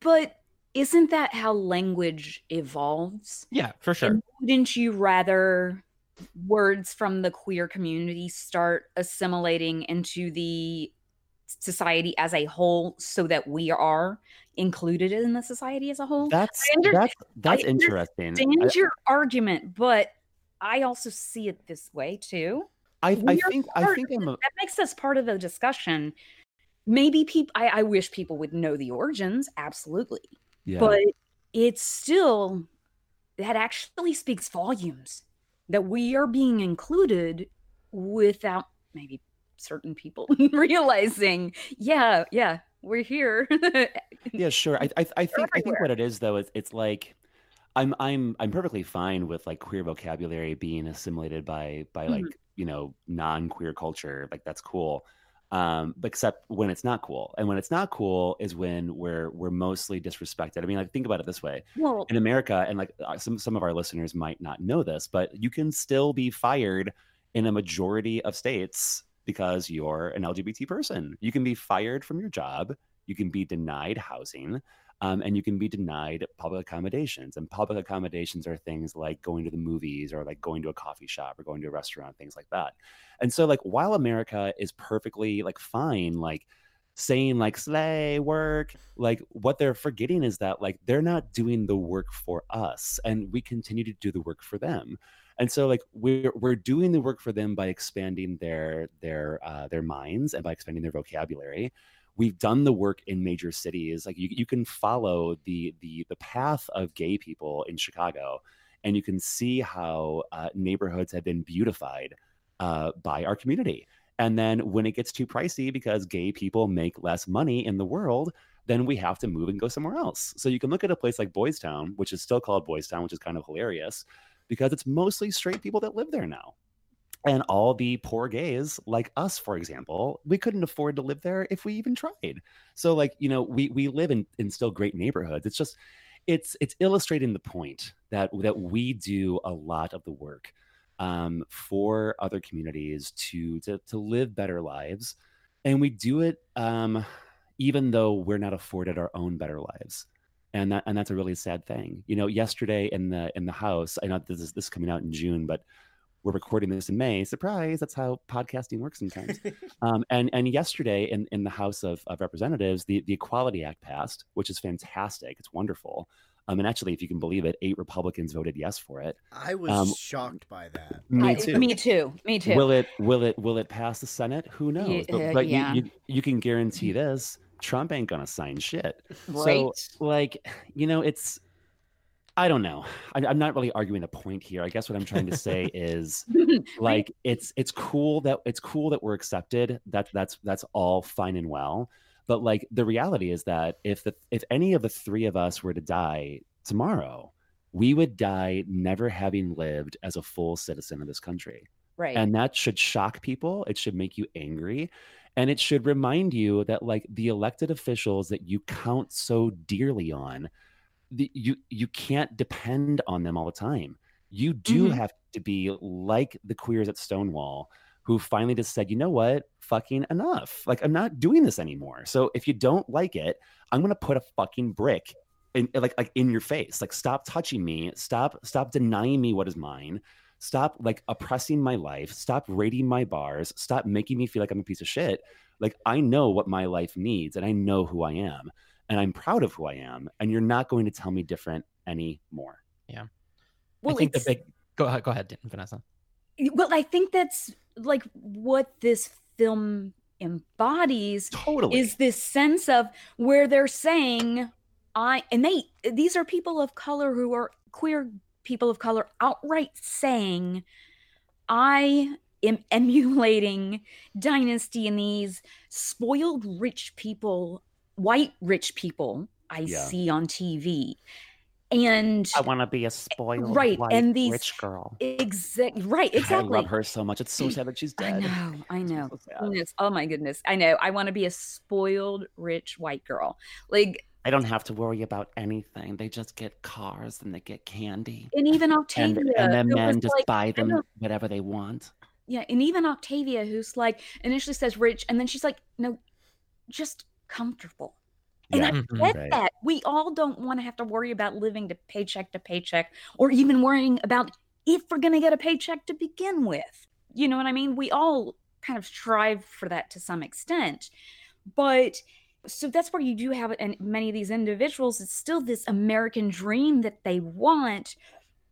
But isn't that how language evolves? yeah for sure And wouldn't you rather words from the queer community start assimilating into the society as a whole so that we are included in the society as a whole? That's under- that's that's I interesting. understand your argument, but I also see it this way too. I, I, I we are think I think I'm a, That makes us part of the discussion. Maybe people, I, I wish people would know the origins, absolutely. yeah. But it's still, that actually speaks volumes that we are being included without maybe certain people realizing, yeah, yeah, we're here. yeah sure i i, I think i think what it is though is it's like i'm i'm i'm perfectly fine with like queer vocabulary being assimilated by by like Mhm. you know non-queer culture like that's cool um, except when it's not cool. And when it's not cool is when we're we're mostly disrespected. I mean, like think about it this way: Well, in America, and like uh, some some of our listeners might not know this, but you can still be fired in a majority of states because you're an LGBT person. You can be fired from your job. You can be denied housing. Um, and you can be denied public accommodations. And public accommodations are things like going to the movies or like going to a coffee shop or going to a restaurant, things like that. And so, like, while America is perfectly like fine, like saying like slay work, like what they're forgetting is that like they're not doing the work for us, and we continue to do the work for them. And so, like we're we're doing the work for them by expanding their their uh, their minds and by expanding their vocabulary. We've done the work in major cities. Like you, you can follow the the the path of gay people in chicago and you can see how uh, neighborhoods have been beautified uh, by our community. And then when it gets too pricey because gay people make less money in the world then we have to move and go somewhere else. So you can look at a place like boys town which is still called boys town which is kind of hilarious because it's mostly straight people that live there now. And all the poor gays like us for example we couldn't afford to live there if we even tried. So like you know we we live in in still great neighborhoods. It's just it's it's illustrating the point that that we do a lot of the work um, for other communities to, to to live better lives. And we do it um, even though we're not afforded our own better lives and that and that's a really sad thing you know yesterday in the in the house i know this is this is coming out in june but we're recording this in May. Surprise! That's how podcasting works sometimes. um, and and yesterday in, in the House of, of Representatives, the the Equality Act passed, which is fantastic. It's wonderful. Um, and actually, if you can believe it, eight Republicans voted yes for it. I was Um, shocked by that. Me I- too. Me too. Me too. Will it will it will it pass the Senate? Who knows? Ye- but uh, but yeah. you, you you can guarantee this: Trump ain't gonna sign shit. right. So, like, you know, it's, I don't know. I, I'm not really arguing a point here. I guess what I'm trying to say is, like, it's it's cool that it's cool that we're accepted. That that's that's all fine and well. But like, the reality is that if the if any of the three of us were to die tomorrow, we would die never having lived as a full citizen of this country. right. And that should shock people. It should make you angry. And it should remind you that, like, the elected officials that you count so dearly on, the, you you can't depend on them all the time. You do Mhm. have to be like the queers at Stonewall, who finally just said, you know what, fucking enough. Like, I'm not doing this anymore. So if you don't like it, I'm gonna put a fucking brick in like like in your face. Like, stop touching me. Stop stop denying me what is mine stop like oppressing my life stop raiding my bars stop making me feel like i'm a piece of shit like i know what my life needs and i know who i am and i'm proud of who i am and you're not going to tell me different anymore Yeah. well, I think the big go ahead, go ahead, Vanessa. well, I think that's like what this film embodies totally is this sense of where they're saying I and they these are people of color who are queer people of color outright saying I am emulating dynasty and these spoiled rich people, white rich people I Yeah. see on TV. And i want to be a spoiled right, white, and these- rich girl exact right, Exactly. i love her so much it's so sad that she's dead. I dead know, I know. So. Goodness, oh my goodness. I know. I want to be a spoiled rich white girl. Like i don't have to worry about anything they just get cars and they get candy and even Octavia. and then men just like, buy them whatever they want yeah, and even Octavia, who's like initially says rich, and then she's like, no, just comfortable. And I Mhm. get Right. that. We all don't want to have to worry about living to paycheck to paycheck or even worrying about if we're going to get a paycheck to begin with. You know what I mean? We all kind of strive for that to some extent. But so that's where you do have and many of these individuals it's still this American dream that they want,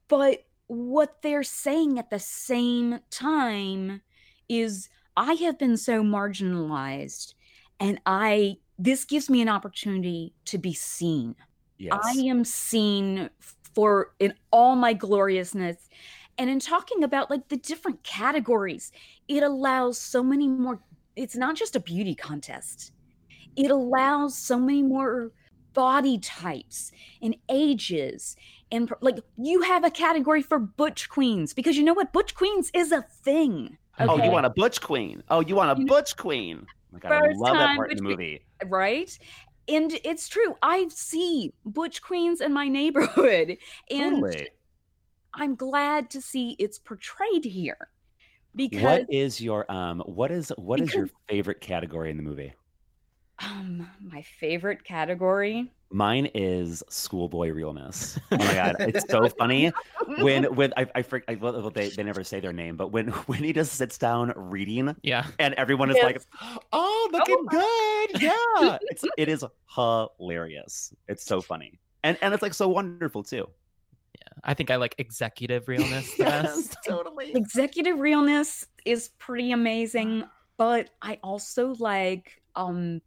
but what they're saying at the same time is I have been so marginalized and I this gives me an opportunity to be seen. yes I am seen for in all my gloriousness. And in talking about like the different categories, it allows so many more. It's not just a beauty contest, it allows so many more body types and ages. And like you have a category for butch queens because you know what? Butch queens is a thing. oh you want a butch queen oh you want a You know- butch queen my God, I love that part in the movie. right? And it's true. I see Butch Queens in my neighborhood, and Totally. I'm glad to see it's portrayed here because What is your um? What is what is your favorite category in the movie? Um, my favorite category. Mine is schoolboy realness. Oh my god, it's so funny when when I I, freak, I well, they they never say their name, but when when he just sits down reading Yeah. and everyone is like, "Oh, looking good, yeah." It's it is hilarious. It's so funny, and and it's like so wonderful too. Yeah, I think I like executive realness the best. totally. executive realness is pretty amazing, but I also like um,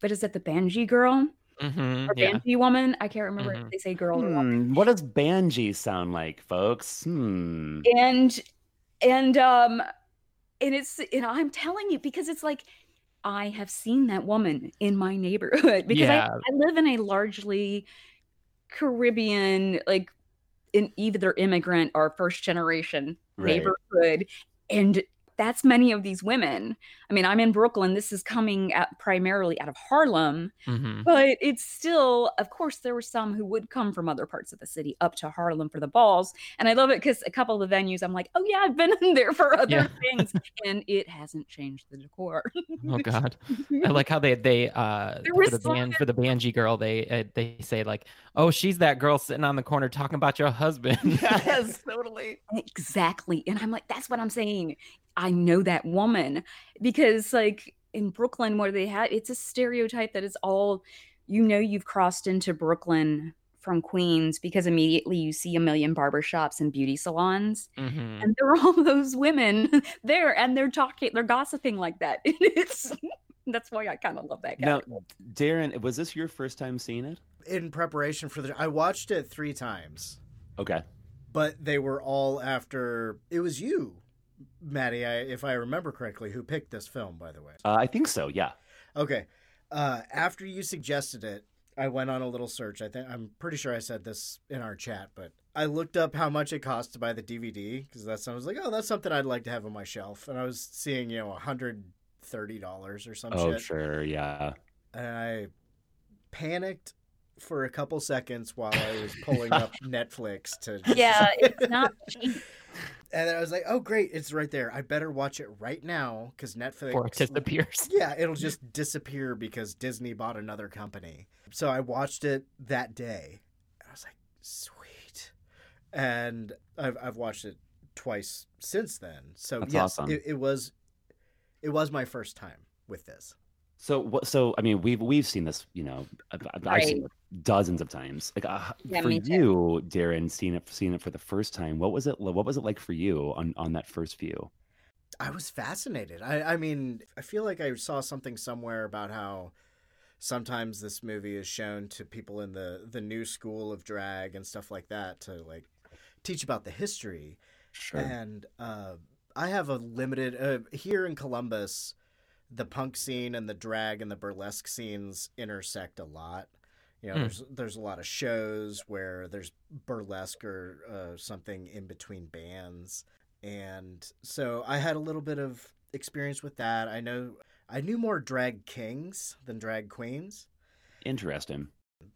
what is it? The Banji girl hmm or Yeah. Banji woman? I can't remember Mhm. if they say girl or woman. Hmm, what does Banji sound like, folks? Hmm. and and um and it's and i'm telling you because it's like i have seen that woman in my neighborhood because Yeah. I, I live in a largely caribbean like in either immigrant or first generation Right. neighborhood and that's many of these women i mean i'm in brooklyn this is coming out primarily out of harlem hmm but it's still, of course, there were some who would come from other parts of the city up to Harlem for the balls. And I love it because a couple of the venues, I'm like, oh, yeah, I've been in there for other Yeah. things. And it hasn't changed the decor. Oh God. I like how they they uh for the band for the Banji girl they uh, they say like oh she's that girl sitting on the corner talking about your husband Yes, totally. exactly. And I'm like, that's what I'm saying. I know that woman because, like, in Brooklyn, where they had it's a stereotype that it's all, you know, you've crossed into Brooklyn from Queens because immediately you see a million barbershops and beauty salons. Mhm. and there are all those women there and they're talking they're gossiping like that it's that's why i kind of love that guy Now, Daeron, was this your first time seeing it? In preparation for the, I watched it three times, Okay. but they were all after. It was you, Matty, I, if I remember correctly, who picked this film. By the way. Uh, I think so. Yeah. Okay. Uh, after you suggested it, I went on a little search. I think I'm pretty sure I said this in our chat, but I looked up how much it cost to buy the DVD because that's I was like, oh, that's something I'd like to have on my shelf, and I was seeing you know a hundred thirty dollars or some Oh, shit, sure. Yeah. and I panicked for a couple seconds while I was pulling up Netflix to yeah it's not cheap and then I was like, oh great, it's right there. I better watch it right now because Netflix before it disappears yeah, it'll just disappear because Disney bought another company. So I watched it that day. I was like, sweet. And I've I've watched it twice since then. So That's yes, awesome. it, it was it was my first time with this. So what? So I mean, we've we've seen this. You know, I've, I've I've seen it dozens of times. Like uh, Yeah, for you, Daeron, seeing it seeing it for the first time. What was it? What was it like for you on on that first view? I was fascinated. I, I mean, I feel like I saw something somewhere about how sometimes this movie is shown to people in the the new school of drag and stuff like that to like teach about the history. Sure. And uh, I have a limited uh, here in Columbus. The punk scene and the drag and the burlesque scenes intersect a lot. You know, Hmm. there's there's a lot of shows where there's burlesque or uh, something in between bands, and so I had a little bit of experience with that. I know I knew more drag kings than drag queens, Interesting.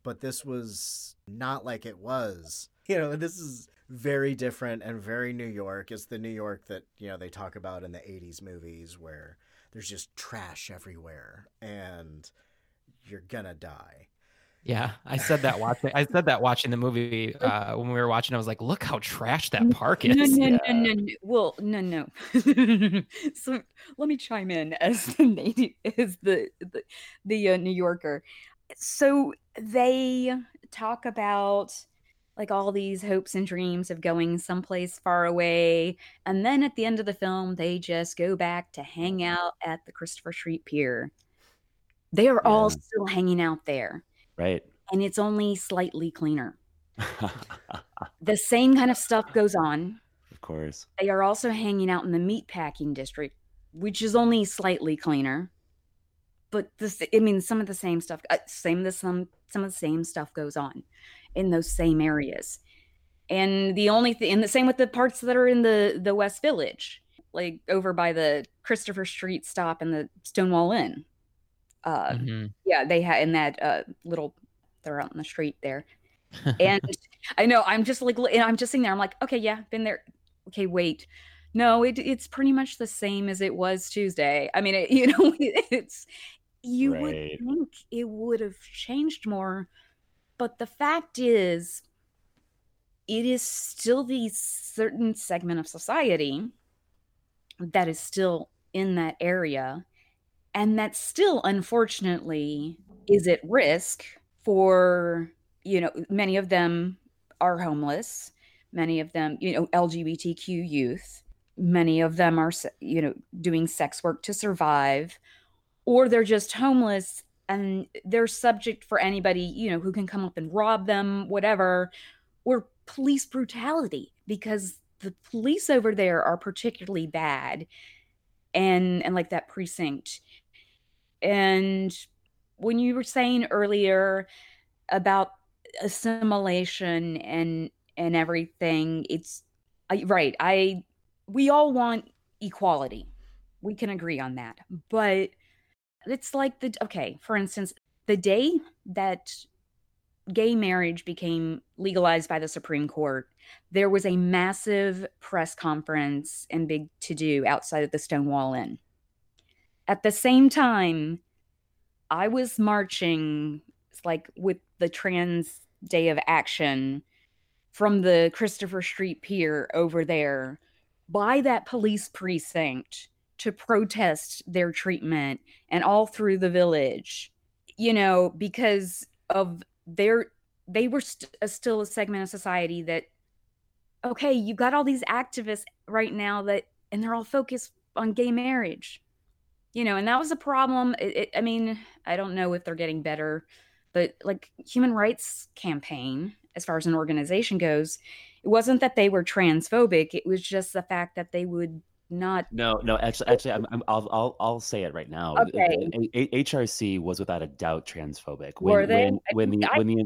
but this was not like it was. You know, this is very different and very New York. It's the New York that, you know, they talk about in the 80s movies where there's just trash everywhere and you're gonna die. yeah I said that watching I said that watching the movie uh when we were watching I was like look how trash that park is no, no, Yeah. no, no. Well, no, no. so let me chime in as the as the the, the uh, New Yorker. So they talk about like all these hopes and dreams of going someplace far away, and then at the end of the film, they just go back to hang out at the Christopher Street Pier. They are all still hanging out there, Right. and it's only slightly cleaner. The same kind of stuff goes on. of course. They are also hanging out in the meatpacking district, which is only slightly cleaner. But this, I mean, some of the same stuff, uh, same the some some of the same stuff goes on in those same areas. And the only thing, and the same with the parts that are in the the West Village. like over by the Christopher Street stop and the Stonewall Inn. Uh, Mhm. yeah, they had in that uh little they're out in the street there. And I know I'm just like and I'm just sitting there. I'm like, okay, yeah, been there. Okay, wait. No, it, it's pretty much the same as it was Tuesday. I mean, it, you know, it's you would think it would have changed more, but the fact is, it is still the certain segment of society that is still in that area and that still unfortunately is at risk for you know many of them are homeless many of them you know lgbtq youth many of them are you know doing sex work to survive or they're just homeless and they're subject for anybody you know who can come up and rob them whatever. Or police brutality because the police over there are particularly bad and and like that precinct. And when you were saying earlier about assimilation and and everything it's I, right i we all want equality. We can agree on that. But it's like the okay for instance the day that gay marriage became legalized by the supreme court there was a massive press conference and big to do outside of the stonewall inn. At the same time i was marching like with the trans day of action from the christopher street pier over there by that police precinct to protest their treatment and all through the village you know because of their they were st- uh, still a segment of society that okay you got all these activists right now that and they're all focused on gay marriage you know and that was a problem. It, it, i mean i don't know if they're getting better but like human rights campaign as far as an organization goes it wasn't that they were transphobic it was just the fact that they would not No, no. Actually, actually, I'm, I'm, I'll, I'll, I'll say it right now. Okay. HRC was without a doubt transphobic. Were they? When, when the, I- when the,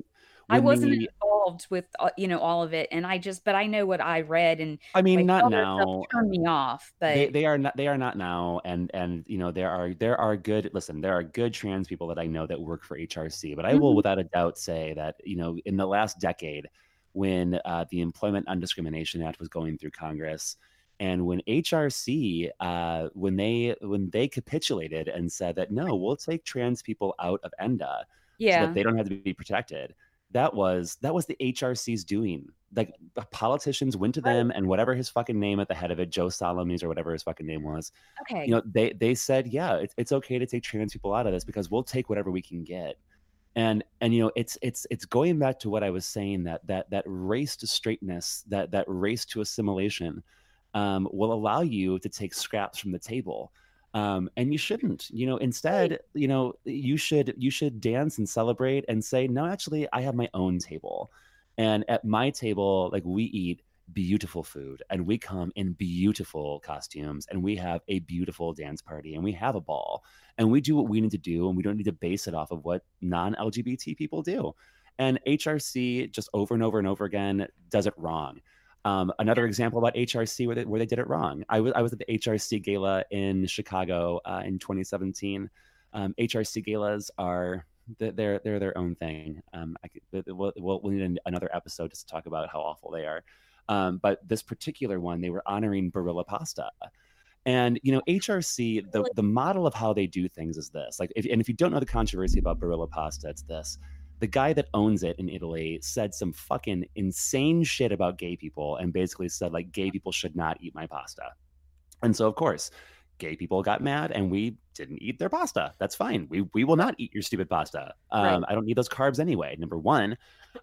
i wasn't the- involved with uh, you know all of it and i just but i know what i read and I mean, like, not all that stuff now. turned me off but they, they are not they are not now and and you know there are there are good listen there are good trans people that i know that work for hrc but i will Mhm. without a doubt say that you know in the last decade when uh, the employment non-discrimination act was going through congress and when hrc uh, when they when they capitulated and said that no we'll take trans people out of enda so yeah that they don't have to be protected. That was that was the HRC's doing. Like the politicians went to them and whatever his fucking name at the head of it, Joe Solmonese or whatever his fucking name was, okay you know, they they said, yeah, it's, it's okay to take trans people out of this because we'll take whatever we can get. And and you know, it's it's it's going back to what I was saying that that that race to straightness, that that race to assimilation, um, will allow you to take scraps from the table. Um, and you shouldn't you know instead you know you should you should dance and celebrate and say no actually i have my own table. And at my table like we eat beautiful food and we come in beautiful costumes and we have a beautiful dance party and we have a ball and we do what we need to do and we don't need to base it off of what non-lgbt people do. And hrc just over and over and over again does it wrong um, another example about HRC where they, where they did it wrong. I was I was at the HRC gala in Chicago uh, in 2017. Um, HRC galas are they're they're, their own thing. Um, I could, we'll, we'll, we'll need another episode just to talk about how awful they are. Um, but this particular one, they were honoring Barilla Pasta. And you know, HRC, the, the model of how they do things is this. Like, if, and if you don't know the controversy about Barilla Pasta, it's this the guy that owns it in Italy said some fucking insane shit about gay people and basically said like gay people should not eat my pasta. And so of course, gay people got mad and we didn't eat their pasta. That's fine. We we will not eat your stupid pasta. Um, Right. I don't need those carbs anyway. Number one.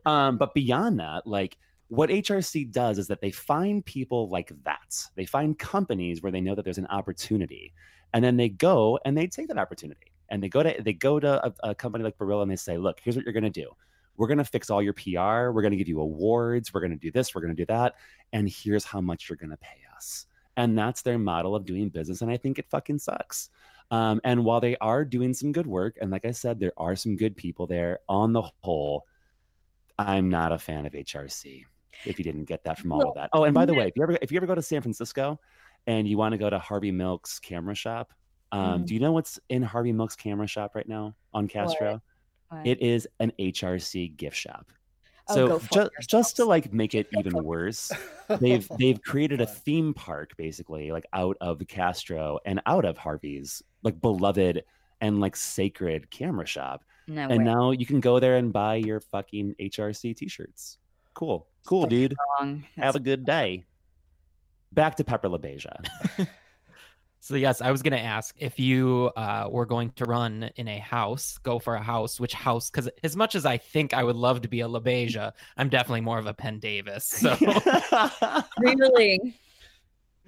Um, but beyond that, like what HRC does is that they find people like that. They find companies where they know that there's an opportunity, and then they go and they take that opportunity and they go to they go to a, a company like Barilla and they say, look, here's what you're gonna do. We're gonna fix all your PR. We're gonna give you awards. We're gonna do this. We're gonna do that. And here's how much you're gonna pay us. And that's their model of doing business. And I think it fucking sucks. Um, and while they are doing some good work, and like I said, there are some good people there. On the whole, I'm not a fan of HRC. If you didn't get that from all of that. Oh, and by the way, if you ever if you ever go to San Francisco, and you want to go to Harvey Milk's camera shop, um, Mhm. do you know what's in Harvey Milk's camera shop right now on Castro? What? It is an HRC gift shop. Oh, So go ju- just to like make it even worse, they've they've created a theme park basically like out of Castro and out of Harvey's like beloved and like sacred camera shop. no And way. now you can go there and buy your fucking HRC t-shirts. Cool. Cool, So dude. Have a good day. Back to Pepper LaBeija. So yes, I was gonna ask if you uh, were going to run in a house, go for a house. Which house? Because as much as I think I would love to be a LaBeija, I'm definitely more of a Pendavis. So really.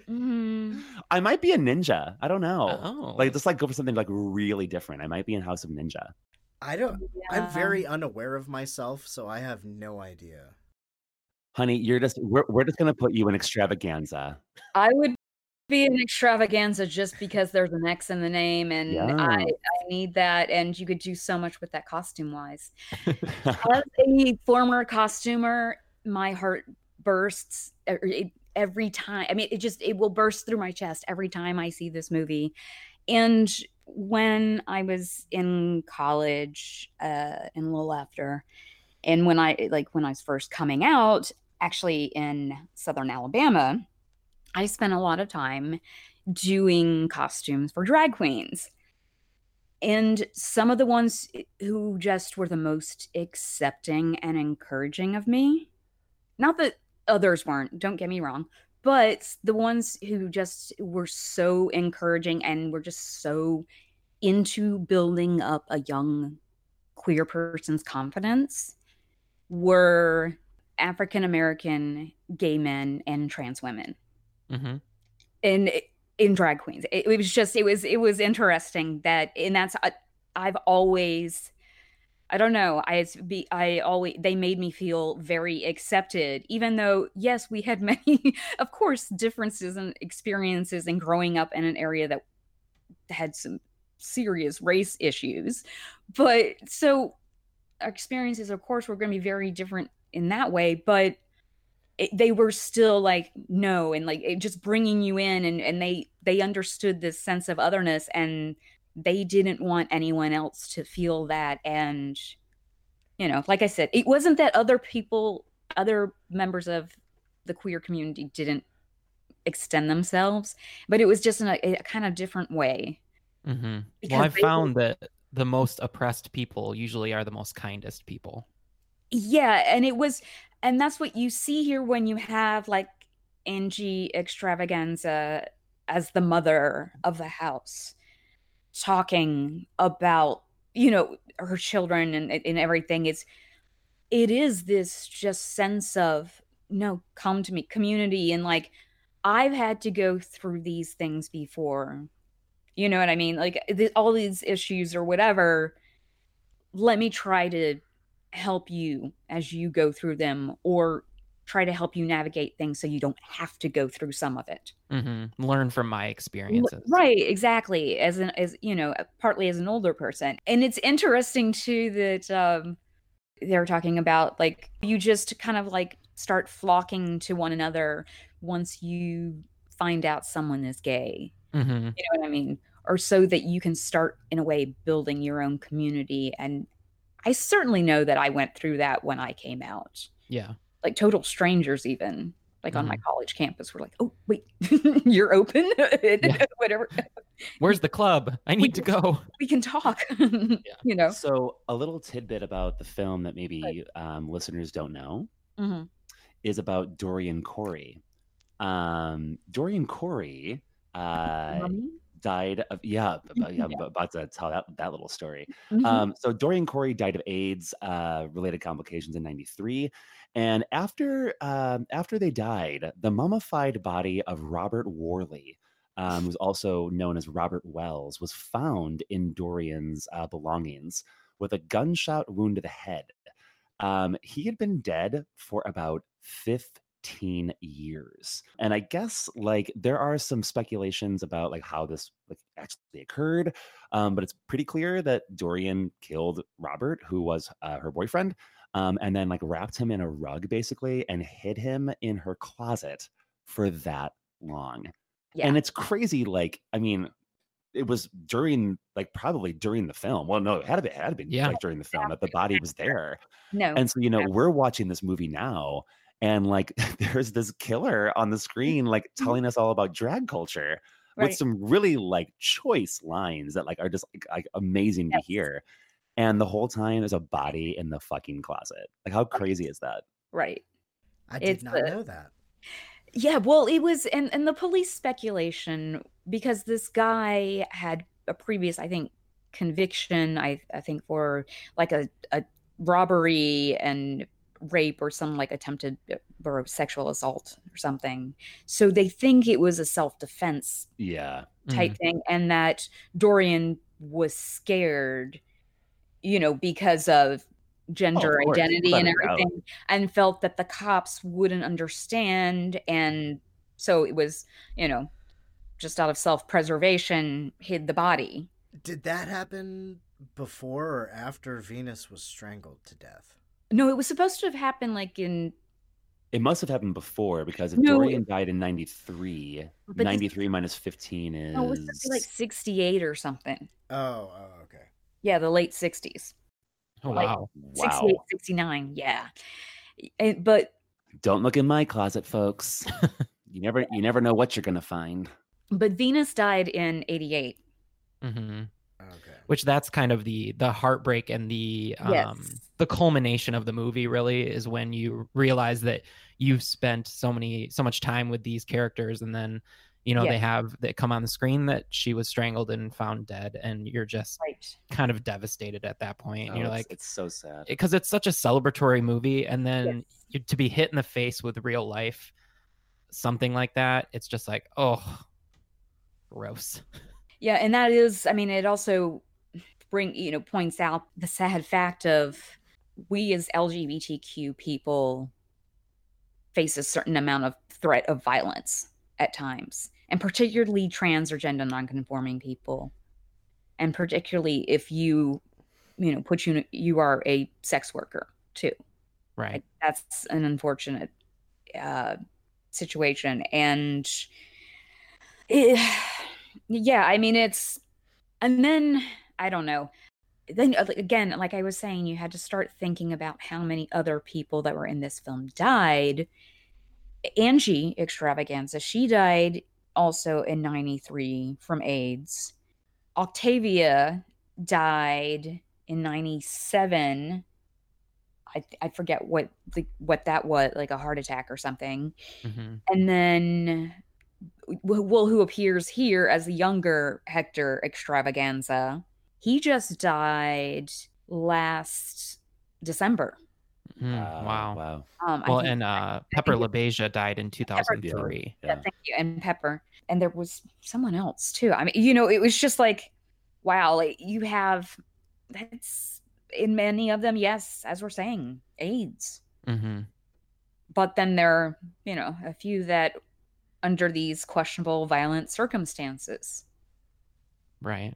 Mhm. I might be a ninja. I don't know. oh, Like just like go for something like really different. I might be in House of Ninja. I don't. I'm very unaware of myself, so I have no idea. Honey, you're just we're, we're just gonna put you in Xtravaganza. I would be an Xtravaganza just because there's an X in the name, and Yeah. I, I need that. And you could do so much with that costume wise. As a former costumer, my heart bursts every, time. I mean, it just it will burst through my chest every time I see this movie. And when I was in college, uh, and a little after, and when I like when I was first coming out, actually in Southern Alabama, I spent a lot of time doing costumes for drag queens. And some of the ones eh, who just were the most accepting and encouraging of me, not that others weren't, don't get me wrong, but the ones who just were so encouraging and were just so into building up a young queer person's confidence were African American gay men and trans women hmm in in drag queens. It, it was just it was it was interesting that and that's I, I've always I don't know I be I always they made me feel very accepted even though yes we had many of course differences and experiences in growing up in an area that had some serious race issues but so our experiences of course were going to be very different in that way but it, they were still like no and like it just bringing you in and and they they understood this sense of otherness and they didn't want anyone else to feel that and you know like i said it wasn't that other people other members of the queer community didn't extend themselves but it was just in a, a kind of different way hmm Well, I've were- found that the most oppressed people usually are the most kindest people. Yeah, and it was, and that's what you see here when you have like Angie Xtravaganza as the mother of the house, talking about you know her children and and everything. It's it is this just sense of no, come to me, community, and like I've had to go through these things before. You know what I mean? Like th- all these issues or whatever. Let me try to help you as you go through them or try to help you navigate things so you don't have to go through some of it. Hmm Learn from my experiences. right exactly as an as you know partly as an older person. And it's interesting too that um they're talking about like you just kind of like start flocking to one another once you find out someone is gay. Hmm you know what i mean? Or so that you can start in a way building your own community and i certainly know that i went through that when i came out Yeah. like total strangers even like on my college campus were like oh wait you're open whatever Where's the club? I need to go. we can talk you know So a little tidbit about the film that maybe um, listeners don't know Mhm. is about Dorian Corey. Um, Dorian Corey uh, Mommy? Died of yeah, b- yeah, Yeah. about to tell that that little story. Mhm. Um, so Dorian Corey died of AIDS uh, related complications in '93, and after um, after they died, the mummified body of Robert Worley, um, who's also known as Robert Wells, was found in Dorian's uh, belongings with a gunshot wound to the head. Um, he had been dead for about 15 years. And I guess like there are some speculations about like how this like actually occurred. Um, but it's pretty clear that Dorian killed Robert, who was uh, her boyfriend, um, and then like wrapped him in a rug basically and hid him in her closet for that long. Yeah. And it's crazy. Like, I mean, it was during, like, probably during the film. Well, no, it had to be, it had to be Yeah. like during the film that the body was there. No. And so, you know, we're watching this movie now, and like, there's this killer on the mm. screen, like, telling us all about drag culture with some really like choice lines that like are just like, like amazing Yes. to hear. And the whole time there's a body in the fucking closet. Like, how crazy is that? right. I did It's not the- know that. Yeah, well, it was and and the police speculation because this guy had a previous, I think, conviction. I I think for like a a robbery and rape or some like attempted uh, or sexual assault or something. So they think it was a self defense Yeah. type thing, and that Dorian was scared, you know, because of gender course, identity and a doubt. everything, and felt that the cops wouldn't understand. And so it was, you know, just out of self preservation, hid the body. Did that happen before or after Venus was strangled to death? No, it was supposed to have happened like in, It must have happened before because if No, Dorian died in 93, But this- 93 minus 15 is. no, it was supposed to be like 68 or something. Oh, oh, okay. Yeah, the late 60s. Oh like- wow. 68, wow. 69. Yeah. And- but Don't look in my closet, folks. you never you never know what you're gonna find. but Venus died in 88. hmm Okay. Which that's kind of the the heartbreak and the um Yes. the culmination of the movie really is when you realize that you've spent so many so much time with these characters and then you know they have they come on the screen that she was strangled and found dead and you're just Right. kind of devastated at that point point Oh, you're it's, like it's so sad. because it's such a celebratory movie and then Yes. you, to be hit in the face with real life something like that it's just like oh gross Yeah, and that is, I mean, it also bring you know points out the sad fact of we as LGBTQ people face a certain amount of threat of violence at times, and particularly trans or gender nonconforming people, and particularly if you, you know, put you you are a sex worker too. right. That's an unfortunate uh, situation, and it, yeah, I mean it's, and then I don't know. Then uh, again, like I was saying, you had to start thinking about how many other people that were in this film died. Angie Xtravaganza, she died also in '93 from AIDS. Octavia died in '97 I, I forget what the, what that was like a heart attack or something hmm and then well who appears here as the younger Hector Xtravaganza he just died last december. Wow. Wow. um well and uh pepper think LaBeija died in 2003 yeah, Yeah. thank you. And pepper. And there was someone else too. I mean you know it was just like wow like you have that's in many of them yes as we're saying aids. Hmm but then there are you know a few that under these questionable violent circumstances. Right.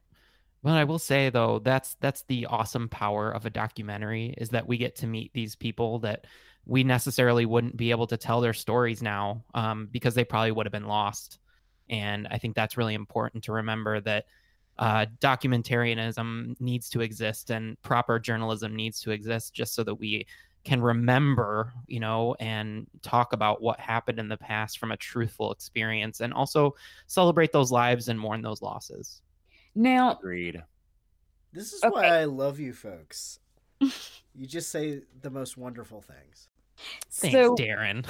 Well, I will say though, that's that's the awesome power of a documentary is that we get to meet these people that we necessarily wouldn't be able to tell their stories now um, because they probably would have been lost. And I think that's really important to remember that uh, documentarianism needs to exist and proper journalism needs to exist just so that we can remember, you know, and talk about what happened in the past from a truthful experience and also celebrate those lives and mourn those losses. Now Agreed. This is why I love you folks. you just say the most wonderful things. Thanks, so Daeron.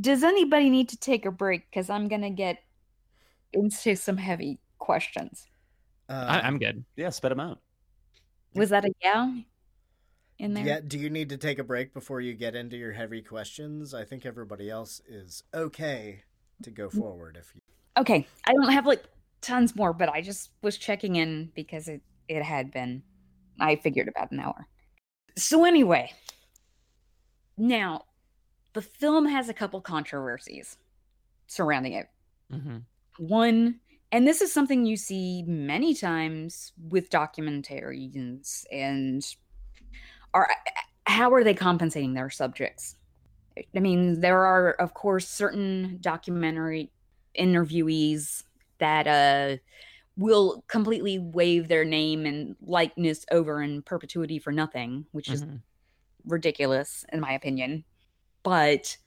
does anybody need to take a break because i'm gonna get into some heavy questions Um, I, I'm good. Yeah, spit them out. was that a yeah in there Yeah, do you need to take a break before you get into your heavy questions? I think everybody else is okay to go Mm. forward if you okay i don't have like tons more but i just was checking in because it it had been i figured about an hour. So anyway now the film has a couple controversies surrounding it. Hmm one and this is something you see many times with documentaries and are how are they compensating their subjects? I mean there are of course certain documentary interviewees that uh will completely waive their name and likeness over in perpetuity for nothing, which is Mhm. ridiculous in my opinion. But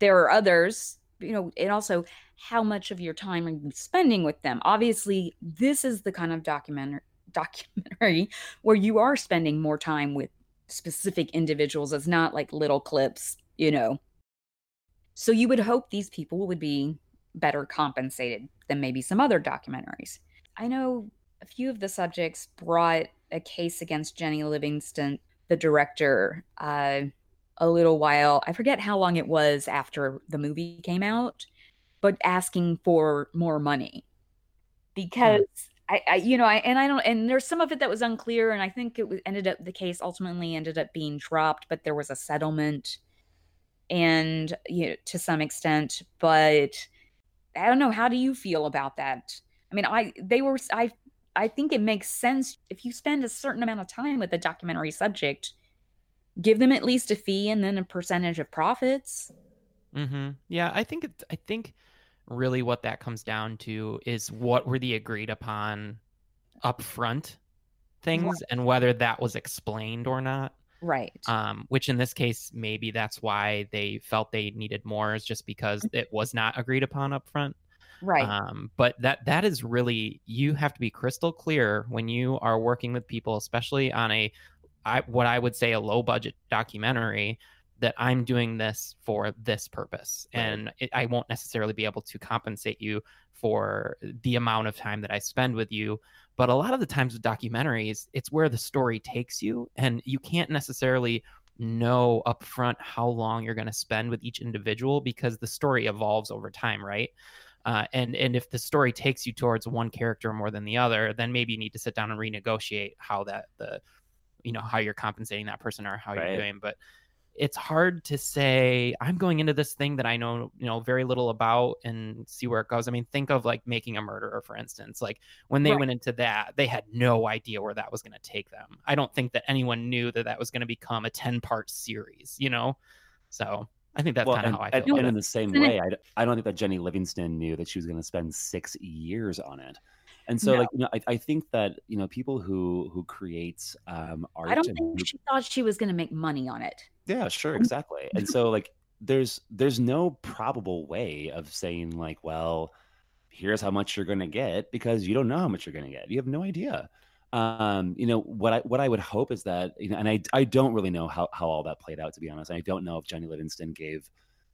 there are others, you know, and also how much of your time are you spending with them? Obviously, this is the kind of documentary documentary where you are spending more time with specific individuals. It's not like little clips, you know. So you would hope these people would be better compensated than maybe some other documentaries. I know a few of the subjects brought a case against Jennie Livingston, the director, uh, a little while. I forget how long it was after the movie came out, but asking for more money because I, I, you know, I and I don't, and there's some of it that was unclear, and I think it was ended up the case ultimately ended up being dropped, but there was a settlement, and you know, to some extent, but I don't know. How do you feel about that? I mean, I they were I I think it makes sense if you spend a certain amount of time with a documentary subject, give them at least a fee and then a percentage of profits. Mm-hmm. Yeah, I think it, I think really what that comes down to is what were the agreed upon upfront things and whether that was explained or not. Right. Um, which in this case, maybe that's why they felt they needed more, is just because it was not agreed upon up front right. Um, but that that is really you have to be crystal clear when you are working with people, especially on a I, what I would say a low budget documentary that I'm doing this for this purpose, Right. and it, I won't necessarily be able to compensate you for the amount of time that I spend with you. But a lot of the times with documentaries, it's where the story takes you, and you can't necessarily know upfront how long you're going to spend with each individual because the story evolves over time, right? Uh, and and if the story takes you towards one character more than the other, then maybe you need to sit down and renegotiate how that the you know how you're compensating that person or how Right. you're doing. But it's hard to say I'm going into this thing that I know you know very little about and see where it goes. I mean, think of like making a murderer, for instance. Like when they Right. went into that, they had no idea where that was going to take them. I don't think that anyone knew that that was going to become a ten part series. You know, so I think that's well, kind of how I feel. and about in it. the same Isn't it- way, I, d- I don't think that Jennie Livingston knew that she was going to spend six years on it. And so, No. like, you know, I, I think that you know people who who create um, art. I don't think who- she thought she was going to make money on it. Yeah, sure, exactly. And so like there's there's no probable way of saying like, well, here's how much you're going to get because you don't know how much you're going to get. You have no idea. Um, you know, what I what I would hope is that you know and I I don't really know how how all that played out to be honest. I don't know if Jennie Livingston gave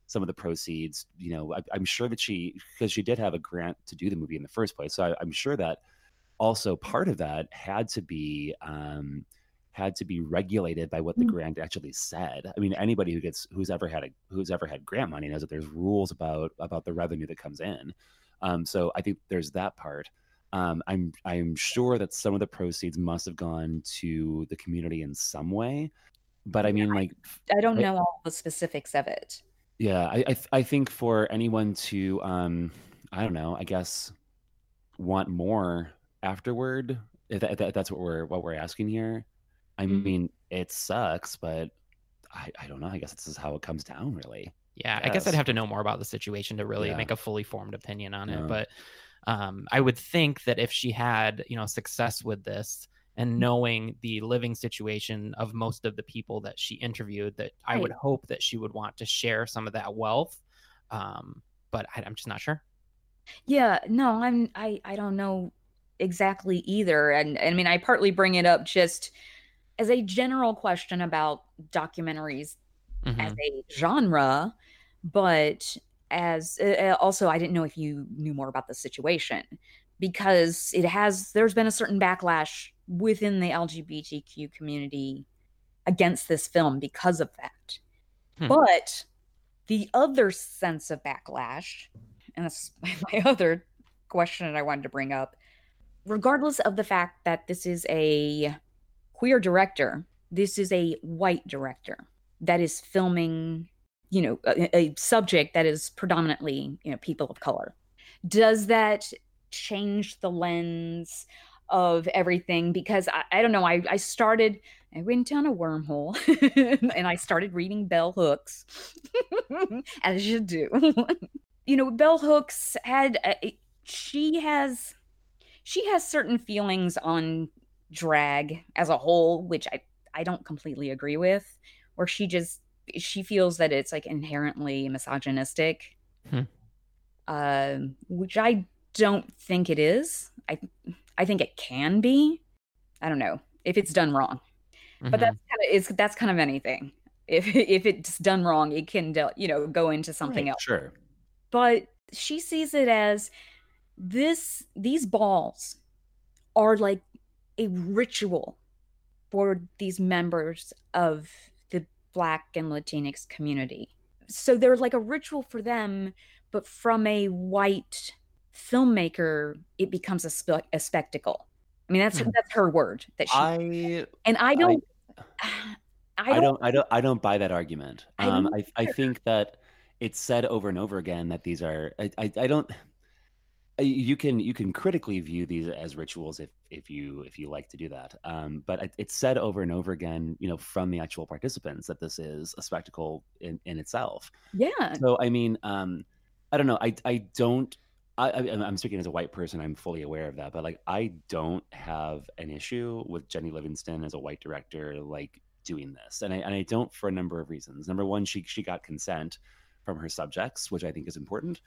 some of the proceeds, you know, I, I'm sure that she because she did have a grant to do the movie in the first place. So I, I'm sure that also part of that had to be um had to be regulated by what the Mm. grant actually said. I mean, anybody who gets who's ever had a who's ever had grant money knows that there's rules about about the revenue that comes in. Um, so I think there's that part. Um, I'm I'm sure that some of the proceeds must have gone to the community in some way, but I mean, like, I don't know all the specifics of it. yeah, I I, th- I think for anyone to um, I don't know, I guess want more afterward, if, that, if that's what we're what we're asking here. I mean, it sucks, but I, I don't know. I guess this is how it comes down, really. Yeah, I guess I'd have to know more about the situation to really Yeah. make a fully formed opinion on Yeah. it. But um, I would think that if she had, you know, success with this and knowing the living situation of most of the people that she interviewed, that I would hope that she would want to share some of that wealth. Um, but I, I'm just not sure. Yeah, no, I'm I I don't know exactly either. And I mean, I partly bring it up just as a general question about documentaries Mhm. as a genre, but as uh, uh, also I didn't know if you knew more about the situation because it has there's been a certain backlash within the LGBTQ community against this film because of that. Hmm. But the other sense of backlash, and that's my other question that I wanted to bring up, regardless of the fact that this is a queer director, this is a white director that is filming, you know, a, a subject that is predominantly, you know, people of color. Does that change the lens of everything? Because I, I don't know, I, I started, I went down a wormhole and I started reading Bell Hooks, as you do. you know, Bell Hooks had uh, she has she has certain feelings on drag as a whole, which I I don't completely agree with, where she just she feels that it's like inherently misogynistic, Hmm. um, which I don't think it is. I I think it can be. I don't know if it's done wrong, but Mhm. that's kind of is that's kind of anything. If if it's done wrong, it can del- you know go into something Right, else Sure. but she sees it as this these balls are like a ritual for these members of the black and latinx community so they're like a ritual for them but from a white filmmaker it becomes a, spe- a spectacle i mean that's Hmm. that's her word that she I and i don't I, I don't, don't I don't I don't buy that argument. I Um, I I think that it's said over and over again that these are I I, I don't. I- You can you can critically view these as rituals if if you if you like to do that. Um, but it- it's said over and over again, you know, from the actual participants that this is a spectacle in in itself. yeah So I mean, um, I don't know. I I don't. I, I I'm speaking as a white person. I'm fully aware of that, but like I don't have an issue with Jennie Livingston as a white director like doing this, and I and I don't for a number of reasons. Number one, she she got consent from her subjects, which I think is important,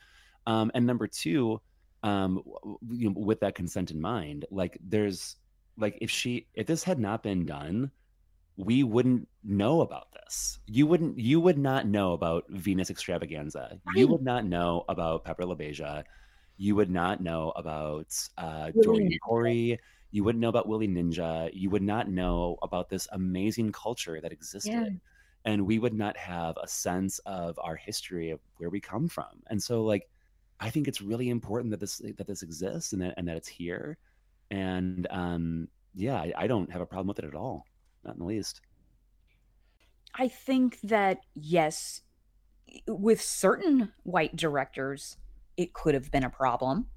um, and number two, um, you know, with that consent in mind, like there's like if she if this had not been done we wouldn't know about this. You wouldn't you would not know about Venus Xtravaganza. You would not know about Pepper LaBeija. You would not know about uh Corey. You wouldn't know about Willie Ninja. You would not know about this amazing culture that existed. And we would not have a sense of our history of where we come from. And so like I think it's really important that this that this exists and that and that it's here. And um yeah, I, I don't have a problem with it at all. Not in the least. I think that yes, with certain white directors, it could have been a problem.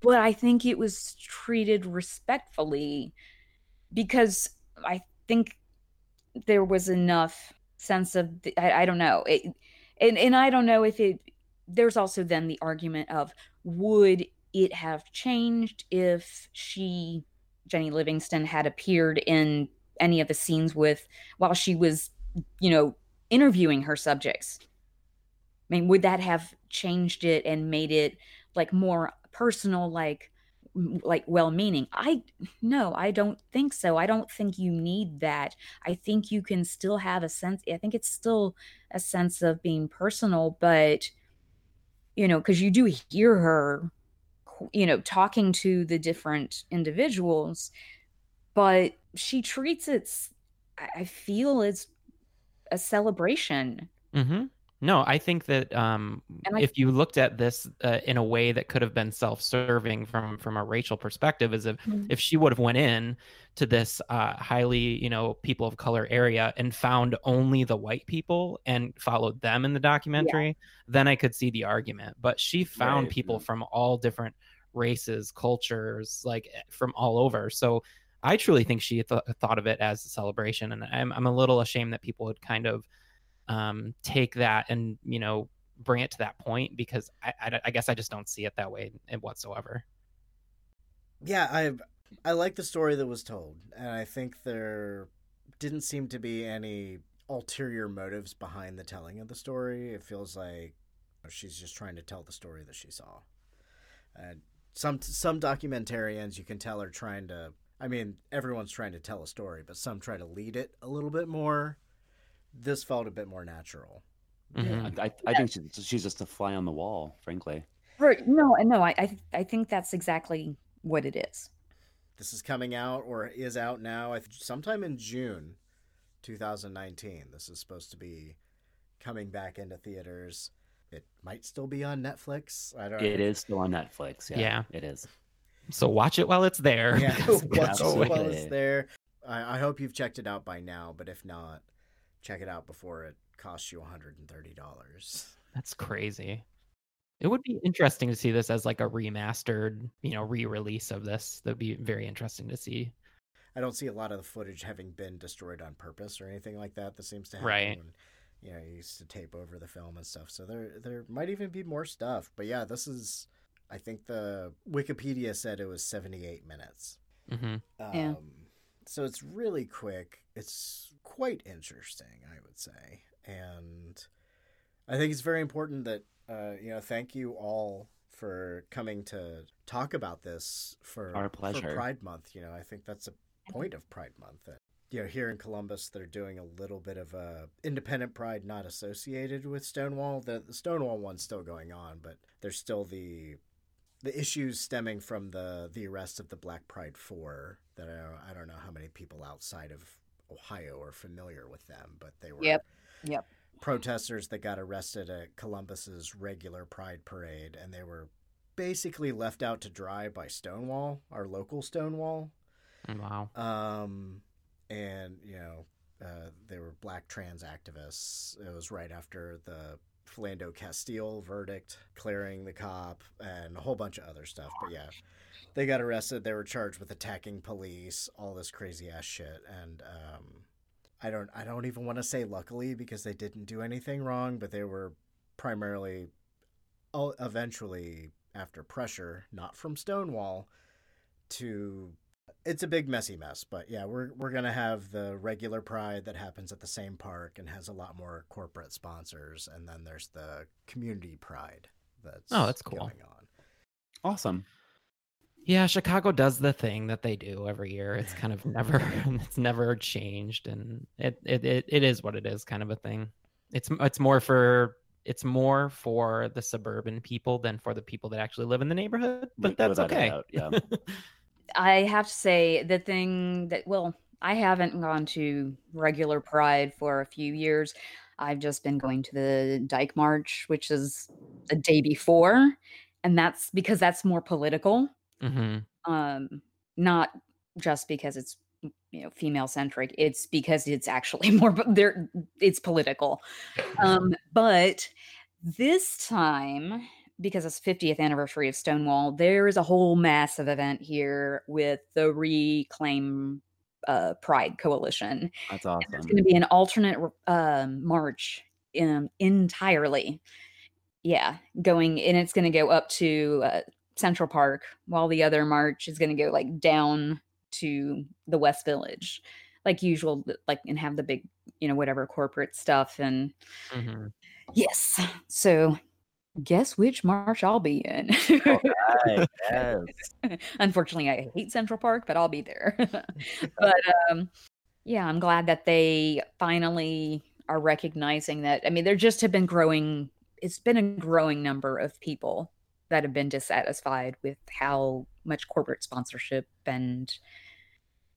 But I think it was treated respectfully because I think there was enough sense of I, I don't know it, and and I don't know if it. There's also then the argument of would it have changed if she Jennie Livingston had appeared in any of the scenes with while she was, you know, interviewing her subjects. I mean, would that have changed it and made it like more personal, like like well-meaning? I no, I don't think so. I don't think you need that. I think you can still have a sense. I think it's still a sense of being personal, but you know, because you do hear her, you know, talking to the different individuals, but she treats it I feel it's a celebration. Hmm No, I think that um, I- if you looked at this uh, in a way that could have been self-serving from from a racial perspective, is if Mhm. if she would have went in to this uh, highly you know people of color area and found only the white people and followed them in the documentary, then I could see the argument. But she found Right, people yeah. from all different races, cultures, like eh, from all over. So I truly think she th- thought of it as a celebration, and I'm I'm a little ashamed that people would kind of um, take that and you know bring it to that point because I, I, I guess I just don't see it that way whatsoever. Yeah, I I like the story that was told, and I think there didn't seem to be any ulterior motives behind the telling of the story. It feels like she's just trying to tell the story that she saw. And some some documentarians you can tell are trying to. I mean, everyone's trying to tell a story, but some try to lead it a little bit more. This felt a bit more natural. Mhm. I, I, I think she's, she's just a fly on the wall, frankly. right no and no I, I i think that's exactly what it is This is coming out or is out now. I th- sometime in June, 2019. This is supposed to be coming back into theaters. It might still be on Netflix. I don't. It is still on Netflix. Yeah, Yeah. it is. So watch it while it's there. Yeah, watch it's it while it's there. I, I hope you've checked it out by now, but if not, check it out before it costs you $130. That's crazy. It would be interesting to see this as like a remastered, you know, re-release of this. That'd be very interesting to see. I don't see a lot of the footage having been destroyed on purpose or anything like that. That seems to happen Right. when you know, he used to tape over the film and stuff. So there there might even be more stuff. But yeah, this is I think the Wikipedia said it was 78 minutes. hmm Um, Yeah. So it's really quick. It's quite interesting, I would say. And I think it's very important that, uh, you know, thank you all for coming to talk about this for, Our for pleasure. Pride Month. You know, I think that's a point of Pride Month. That, you know, here in Columbus, they're doing a little bit of a independent pride not associated with Stonewall. The, the Stonewall one's still going on, but there's still the the issues stemming from the the arrest of the Black Pride Four. That I, I don't know how many people outside of Ohio are familiar with them, but they were Yep, yep. protesters that got arrested at Columbus's regular Pride parade, and they were basically left out to dry by Stonewall, our local Stonewall. Wow. Um, and you know, uh, they were black trans activists. It was right after the Philando Castile verdict, clearing the cop, and a whole bunch of other stuff. But yeah, they got arrested. They were charged with attacking police, all this crazy ass shit, and um, I don't, I don't even want to say luckily because they didn't do anything wrong, but they were primarily, oh, eventually after pressure, not from Stonewall, to it's a big messy mess, but yeah, we're we're gonna have the regular pride that happens at the same park and has a lot more corporate sponsors, and then there's the community pride that's Oh, that's cool. going on. Awesome. Yeah, Chicago does the thing that they do every year. It's kind of never it's never changed and it, it it it is what it is kind of a thing. It's it's more for it's more for the suburban people than for the people that actually live in the neighborhood, but Wi- that's without okay. doubt, yeah. I have to say the thing that well, I haven't gone to regular Pride for a few years. I've just been going to the Dyke March, which is the day before, and that's because that's more political. hmm Um, not just because it's you know female centric. It's because it's actually more there. It's political. Um, but this time, because it's 50th anniversary of Stonewall, there is a whole massive event here with the Reclaim uh, Pride Coalition. That's awesome. It's going to be an alternate um, march um, entirely. Yeah, going and it's going to go up to uh, Central Park, while the other march is going to go like down to the West Village, like usual, like and have the big, you know, whatever corporate stuff and hmm Yes. So guess which march I'll be in. Right, yes. Unfortunately, I hate Central Park, but I'll be there. but um yeah, I'm glad that they finally are recognizing that. I mean, there just have been growing it's been a growing number of people that have been dissatisfied with how much corporate sponsorship and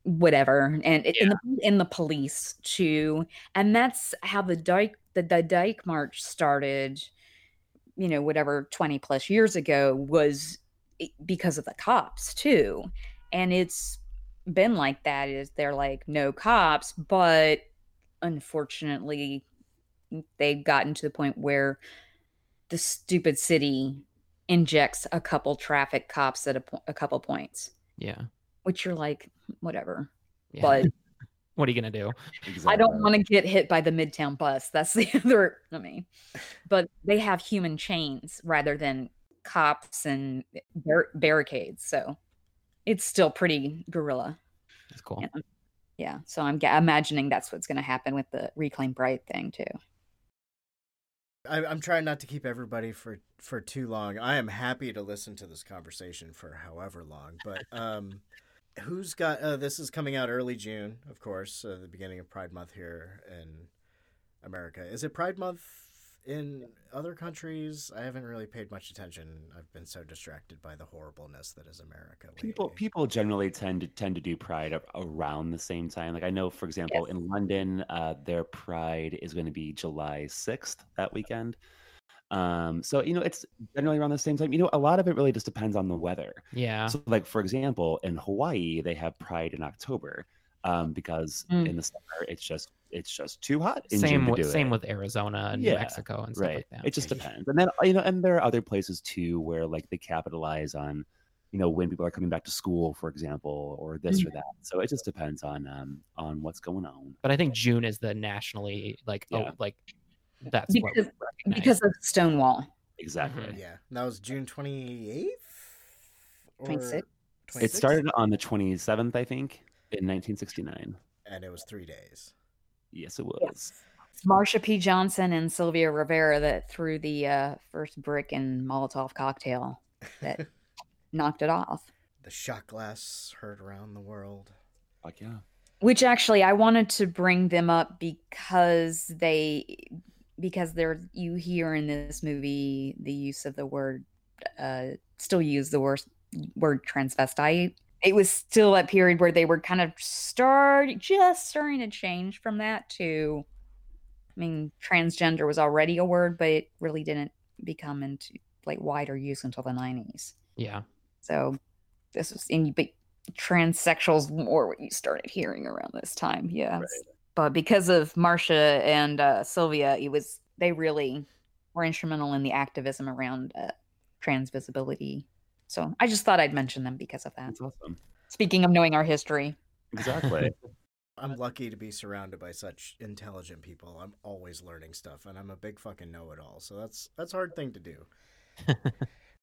whatever and it- in the in the police too and that's how the dyke the, the dyke march started you know whatever 20 plus years ago was because of the cops too and it's been like that is they're like no cops but unfortunately they've gotten to the point where the stupid city injects a couple traffic cops at a, po- a couple points Yeah. which you're like whatever yeah. but what are you gonna do? I don't want to get hit by the Midtown bus. That's the other. I mean, but they have human chains rather than cops and bar- barricades, so it's still pretty guerrilla. It's cool. Yeah. Yeah, so I'm ga- imagining that's what's going to happen with the Reclaim Pride thing too. I, I'm trying not to keep everybody for for too long. I am happy to listen to this conversation for however long, but um, who's got? Uh, this is coming out early June, of course, uh, the beginning of Pride Month here in America. Is it Pride Month in other countries? I haven't really paid much attention. I've been so distracted by the horribleness that is America. people lately. people generally tend to tend to do pride around the same time like i know for example in london uh, their pride is going to be july 6th that weekend um so you know it's generally around the same time. You know a lot of it really just depends on the weather. Yeah. so like for example in hawaii they have pride in october um because Mm. in the summer it's just it's just too hot Same to with same it. with Arizona and Yeah, New Mexico and stuff right. like that. it just depends. And then you know and there are other places too where like they capitalize on you know when people are coming back to school for example or this or that. So it just depends on um on what's going on. But I think June is the nationally like oh, like That's Because- recognize. because of Stonewall. Exactly. Mhm. Yeah, that was June twenty eighth. 26th. It started on the 27th, I think, in 1969. and it was three days. Yes, it was. Marsha P. Johnson and Sylvia Rivera that threw the uh, first brick in Molotov cocktail that knocked it off. The shot glass heard around the world. Fuck yeah. Which actually I wanted to bring them up because they because there you hear in this movie the use of the word uh still use the word word transvestite. It was still that period where they were kind of start just starting to change from that to I mean transgender was already a word, but it really didn't become into like wider use until the 90s. yeah. So this was in but transsexuals more what you started hearing around this time. Yeah. But because of Marsha and uh, Sylvia, it was they really were instrumental in the activism around uh, trans visibility. So I just thought I'd mention them because of that. That's awesome. Speaking of knowing our history, Exactly. I'm lucky to be surrounded by such intelligent people. I'm always learning stuff, and I'm a big fucking know-it-all. So that's that's a hard thing to do.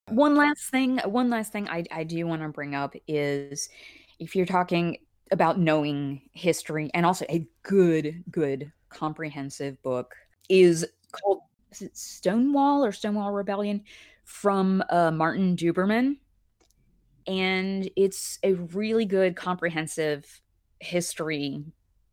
one last thing, one last thing I, I do want to bring up is if you're talking about knowing history and also a good, good comprehensive book is called is Stonewall or Stonewall Rebellion from uh, Martin Duberman. And it's a really good comprehensive history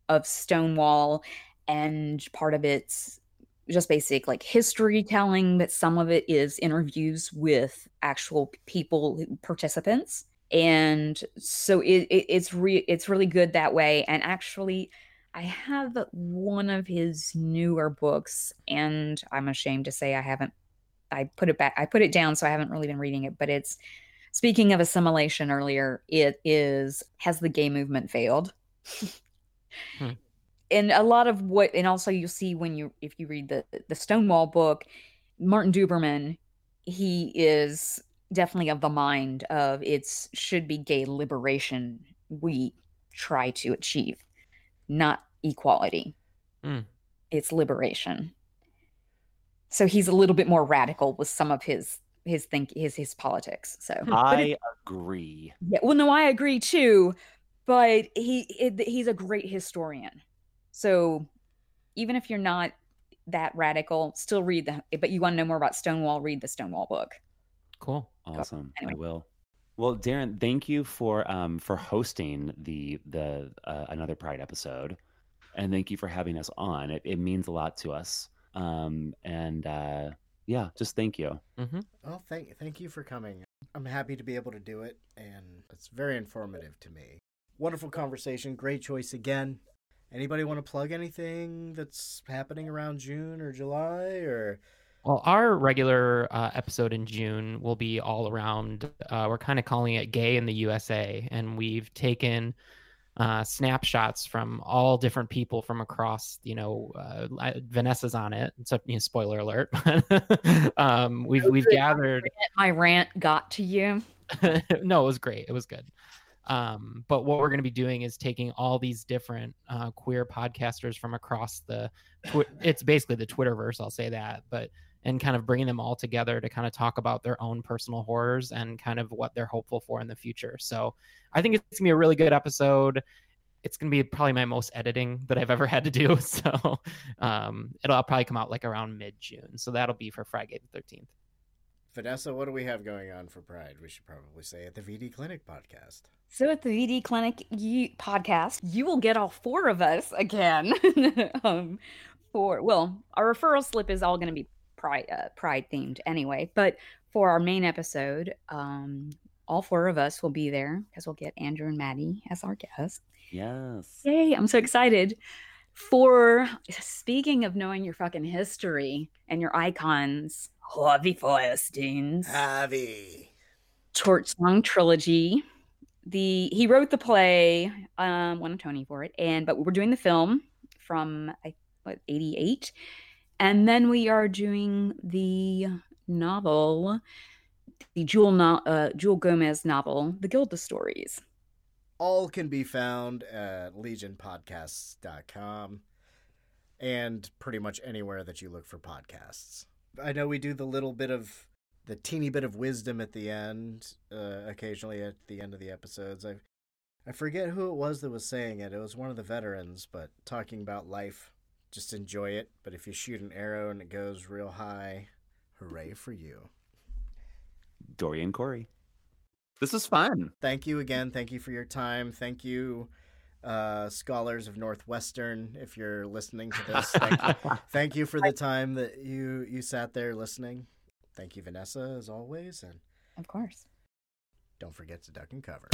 of Stonewall and part of it's just basic like history telling, but some of it is interviews with actual people, participants. And so it, it it's re- it's really good that way. And actually, I have one of his newer books, and I'm ashamed to say I haven't. I put it back. I put it down, so I haven't really been reading it. But it's speaking of assimilation earlier. It is has the gay movement failed? Hmm. And a lot of what, and also you'll see when you if you read the the Stonewall book, Martin Duberman, he is definitely of the mind of it's should be gay liberation we try to achieve, not equality. Mm. It's liberation. So he's a little bit more radical with some of his his think his his politics. So I it- agree. yeah, well, no, I agree too, but he it, he's a great historian. So even if you're not that radical, still read the. But you want to know more about Stonewall? Read the Stonewall book. Cool. Awesome. I will. Well, Daeron, thank you for um for hosting the the uh, another Pride episode, and thank you for having us on. It it means a lot to us. Um and uh yeah, just thank you. Mm-hmm. Well, thank thank you for coming. I'm happy to be able to do it, and it's very informative to me. Wonderful conversation. Great choice again. Anybody want to plug anything that's happening around June or July or? Well, our regular uh, episode in June will be all around. Uh, we're kind of calling it "Gay in the USA," and we've taken uh, snapshots from all different people from across. You know, uh, Vanessa's on it. So, you know, spoiler alert. um, we've we've gathered. My rant got to you. no, it was great. It was good. Um, but what we're going to be doing is taking all these different uh, queer podcasters from across the, it's basically the Twitterverse. I'll say that, but and kind of bringing them all together to kind of talk about their own personal horrors and kind of what they're hopeful for in the future. So I think it's gonna be a really good episode. It's gonna be probably my most editing that I've ever had to do. So um, it'll probably come out like around mid June. So that'll be for FriGay the thirteenth. Vanessa, what do we have going on for Pride? We should probably say at the VD Clinic podcast. So at the VD Clinic you, podcast, you will get all four of us again. um, for well, our referral slip is all going to be pride uh, pride themed anyway. But for our main episode, um, all four of us will be there because we'll get Andrew and Matty as our guests. Yes. Yay! I'm so excited. For speaking of knowing your fucking history and your icons, Harvey Fiersteins. Javi. Torch Song trilogy. The he wrote the play, um, won a Tony for it, and but we're doing the film from I what eighty eight, and then we are doing the novel, the Jewel no, uh, Jewelle Gomez novel, The Gilda Stories. All can be found at legionpodcasts.com. and pretty much anywhere that you look for podcasts. I know we do the little bit of the teeny bit of wisdom at the end, uh, occasionally at the end of the episodes. I I forget who it was that was saying it. It was one of the veterans, but talking about life. Just enjoy it. But if you shoot an arrow and it goes real high, hooray for you. Dorian Corey. This is fun. Thank you again. Thank you for your time. Thank you, uh, scholars of Northwestern, if you're listening to this. Thank you, thank you for the time that you you sat there listening. Thank you, Vanessa, as always, and Of course. don't forget to duck and cover.